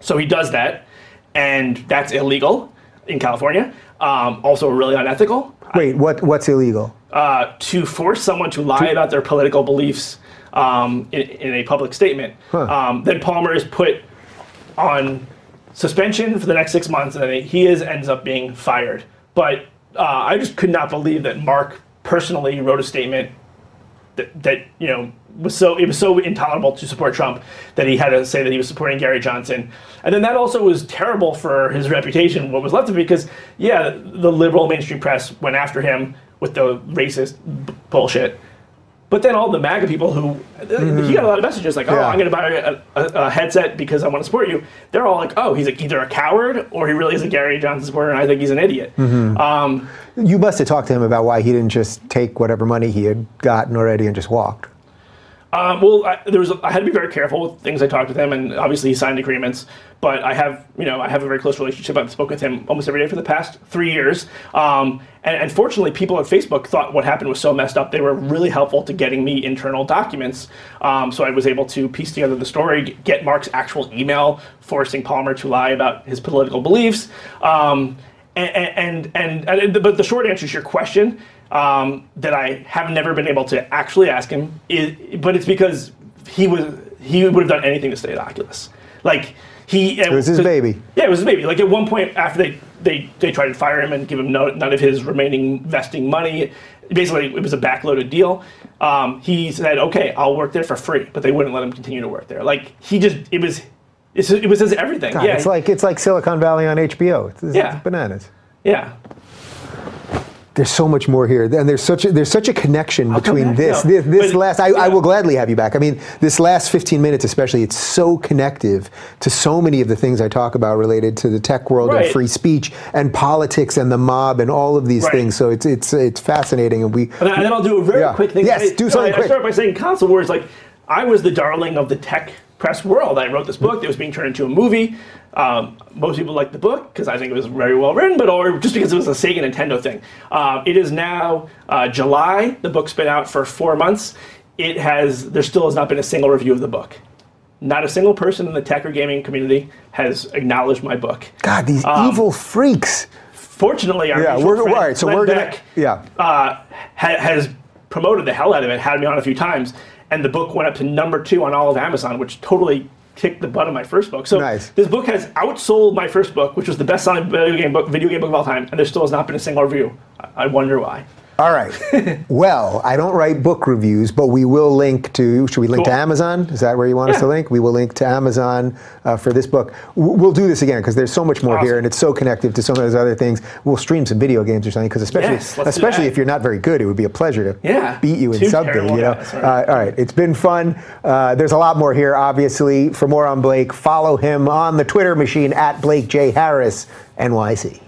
So he does that, and that's illegal in California. Um, also, really unethical. Wait, what? What's illegal? Uh, to force someone to lie about their political beliefs um, in, in a public statement, um, then Palmer is put on suspension for the next six months, and then he is ends up being fired. But uh, I just could not believe that Mark personally wrote a statement that, that you know was so it was so intolerable to support Trump that he had to say that he was supporting Gary Johnson, and then that also was terrible for his reputation. What was left of it, because yeah, the liberal mainstream press went after him with the racist b- bullshit, But then all the MAGA people who he got a lot of messages like, "Oh, Yeah. I'm going to buy a, a, a headset because I want to support you." They're all like, "Oh, he's like either a coward or he really is a Gary Johnson supporter, and I think he's an idiot." Um, You must have talked to him about why he didn't just take whatever money he had gotten already and just walked. Um, well, I, there was I had to be very careful with things I talked with him, and obviously he signed agreements. But I have, you know, I have a very close relationship. I've spoken with him almost every day for the past three years. Um, and, and fortunately, people at Facebook thought what happened was so messed up. They were really helpful to getting me internal documents. Um, so I was able to piece together the story, get Mark's actual email forcing Palmer to lie about his political beliefs. Um, and, and, and, and but the short answer to your question um, that I have never been able to actually ask him is, but it's because he was he would have done anything to stay at Oculus. Like he it was his baby. Yeah, it was his baby. Like at one point after they they they tried to fire him and give him no, none of his remaining vesting money. Basically, it was a backloaded deal. Um, he said, "Okay, I'll work there for free," but they wouldn't let him continue to work there. Like he just it was. It's, it was his everything. God, yeah, it's like it's like Silicon Valley on HBO. It's, it's Yeah. bananas. yeah. There's so much more here, and there's such a, there's such a connection come between this no. this, this But- last. I, I will gladly have you back. I mean, this last 15 minutes, especially, it's so connective to so many of the things I talk about related to the tech world and free speech and politics and the mob and all of these Right. things. So it's it's it's fascinating, and we. And then, and then I'll do a very Yeah. quick thing. Yes, I, do something I, quick. I start by saying console wars. Like I was the darling of the tech press world. I wrote this book that was being turned into a movie. Um, most people liked the book because I think it was very well written, but or just because it was a Sega Nintendo thing. Um, it is now uh, July. The book's been out for four months. It has there still has not been a single review of the book. Not a single person in the tech or gaming community has acknowledged my book. God, these Um, evil freaks. Fortunately, our Yeah, we're friend, right. So Glenn we're gonna. Beck, Yeah. uh, ha- has promoted the hell out of it, had me on a few times, and the book went up to number two on all of Amazon, which totally kicked the butt of my first book. So Nice. this book has outsold my first book, which was the best-selling video game book, video game book of all time, and there still has not been a single review. I, I wonder why. All right. <laughs> well, I don't write book reviews, but we will link to. Should we link to Amazon? Is that where you want us to link? We will link to Amazon uh, for this book. We'll do this again because there's so much more here, and it's so connected to some of those other things. We'll stream some video games or something because especially, Yes, especially if you're not very good, it would be a pleasure to Yeah, beat you in something. You know. guys, right. Uh, all right. It's been fun. Uh, there's a lot more here, obviously. For more on Blake, follow him on the Twitter machine at Blake J Harris NYC.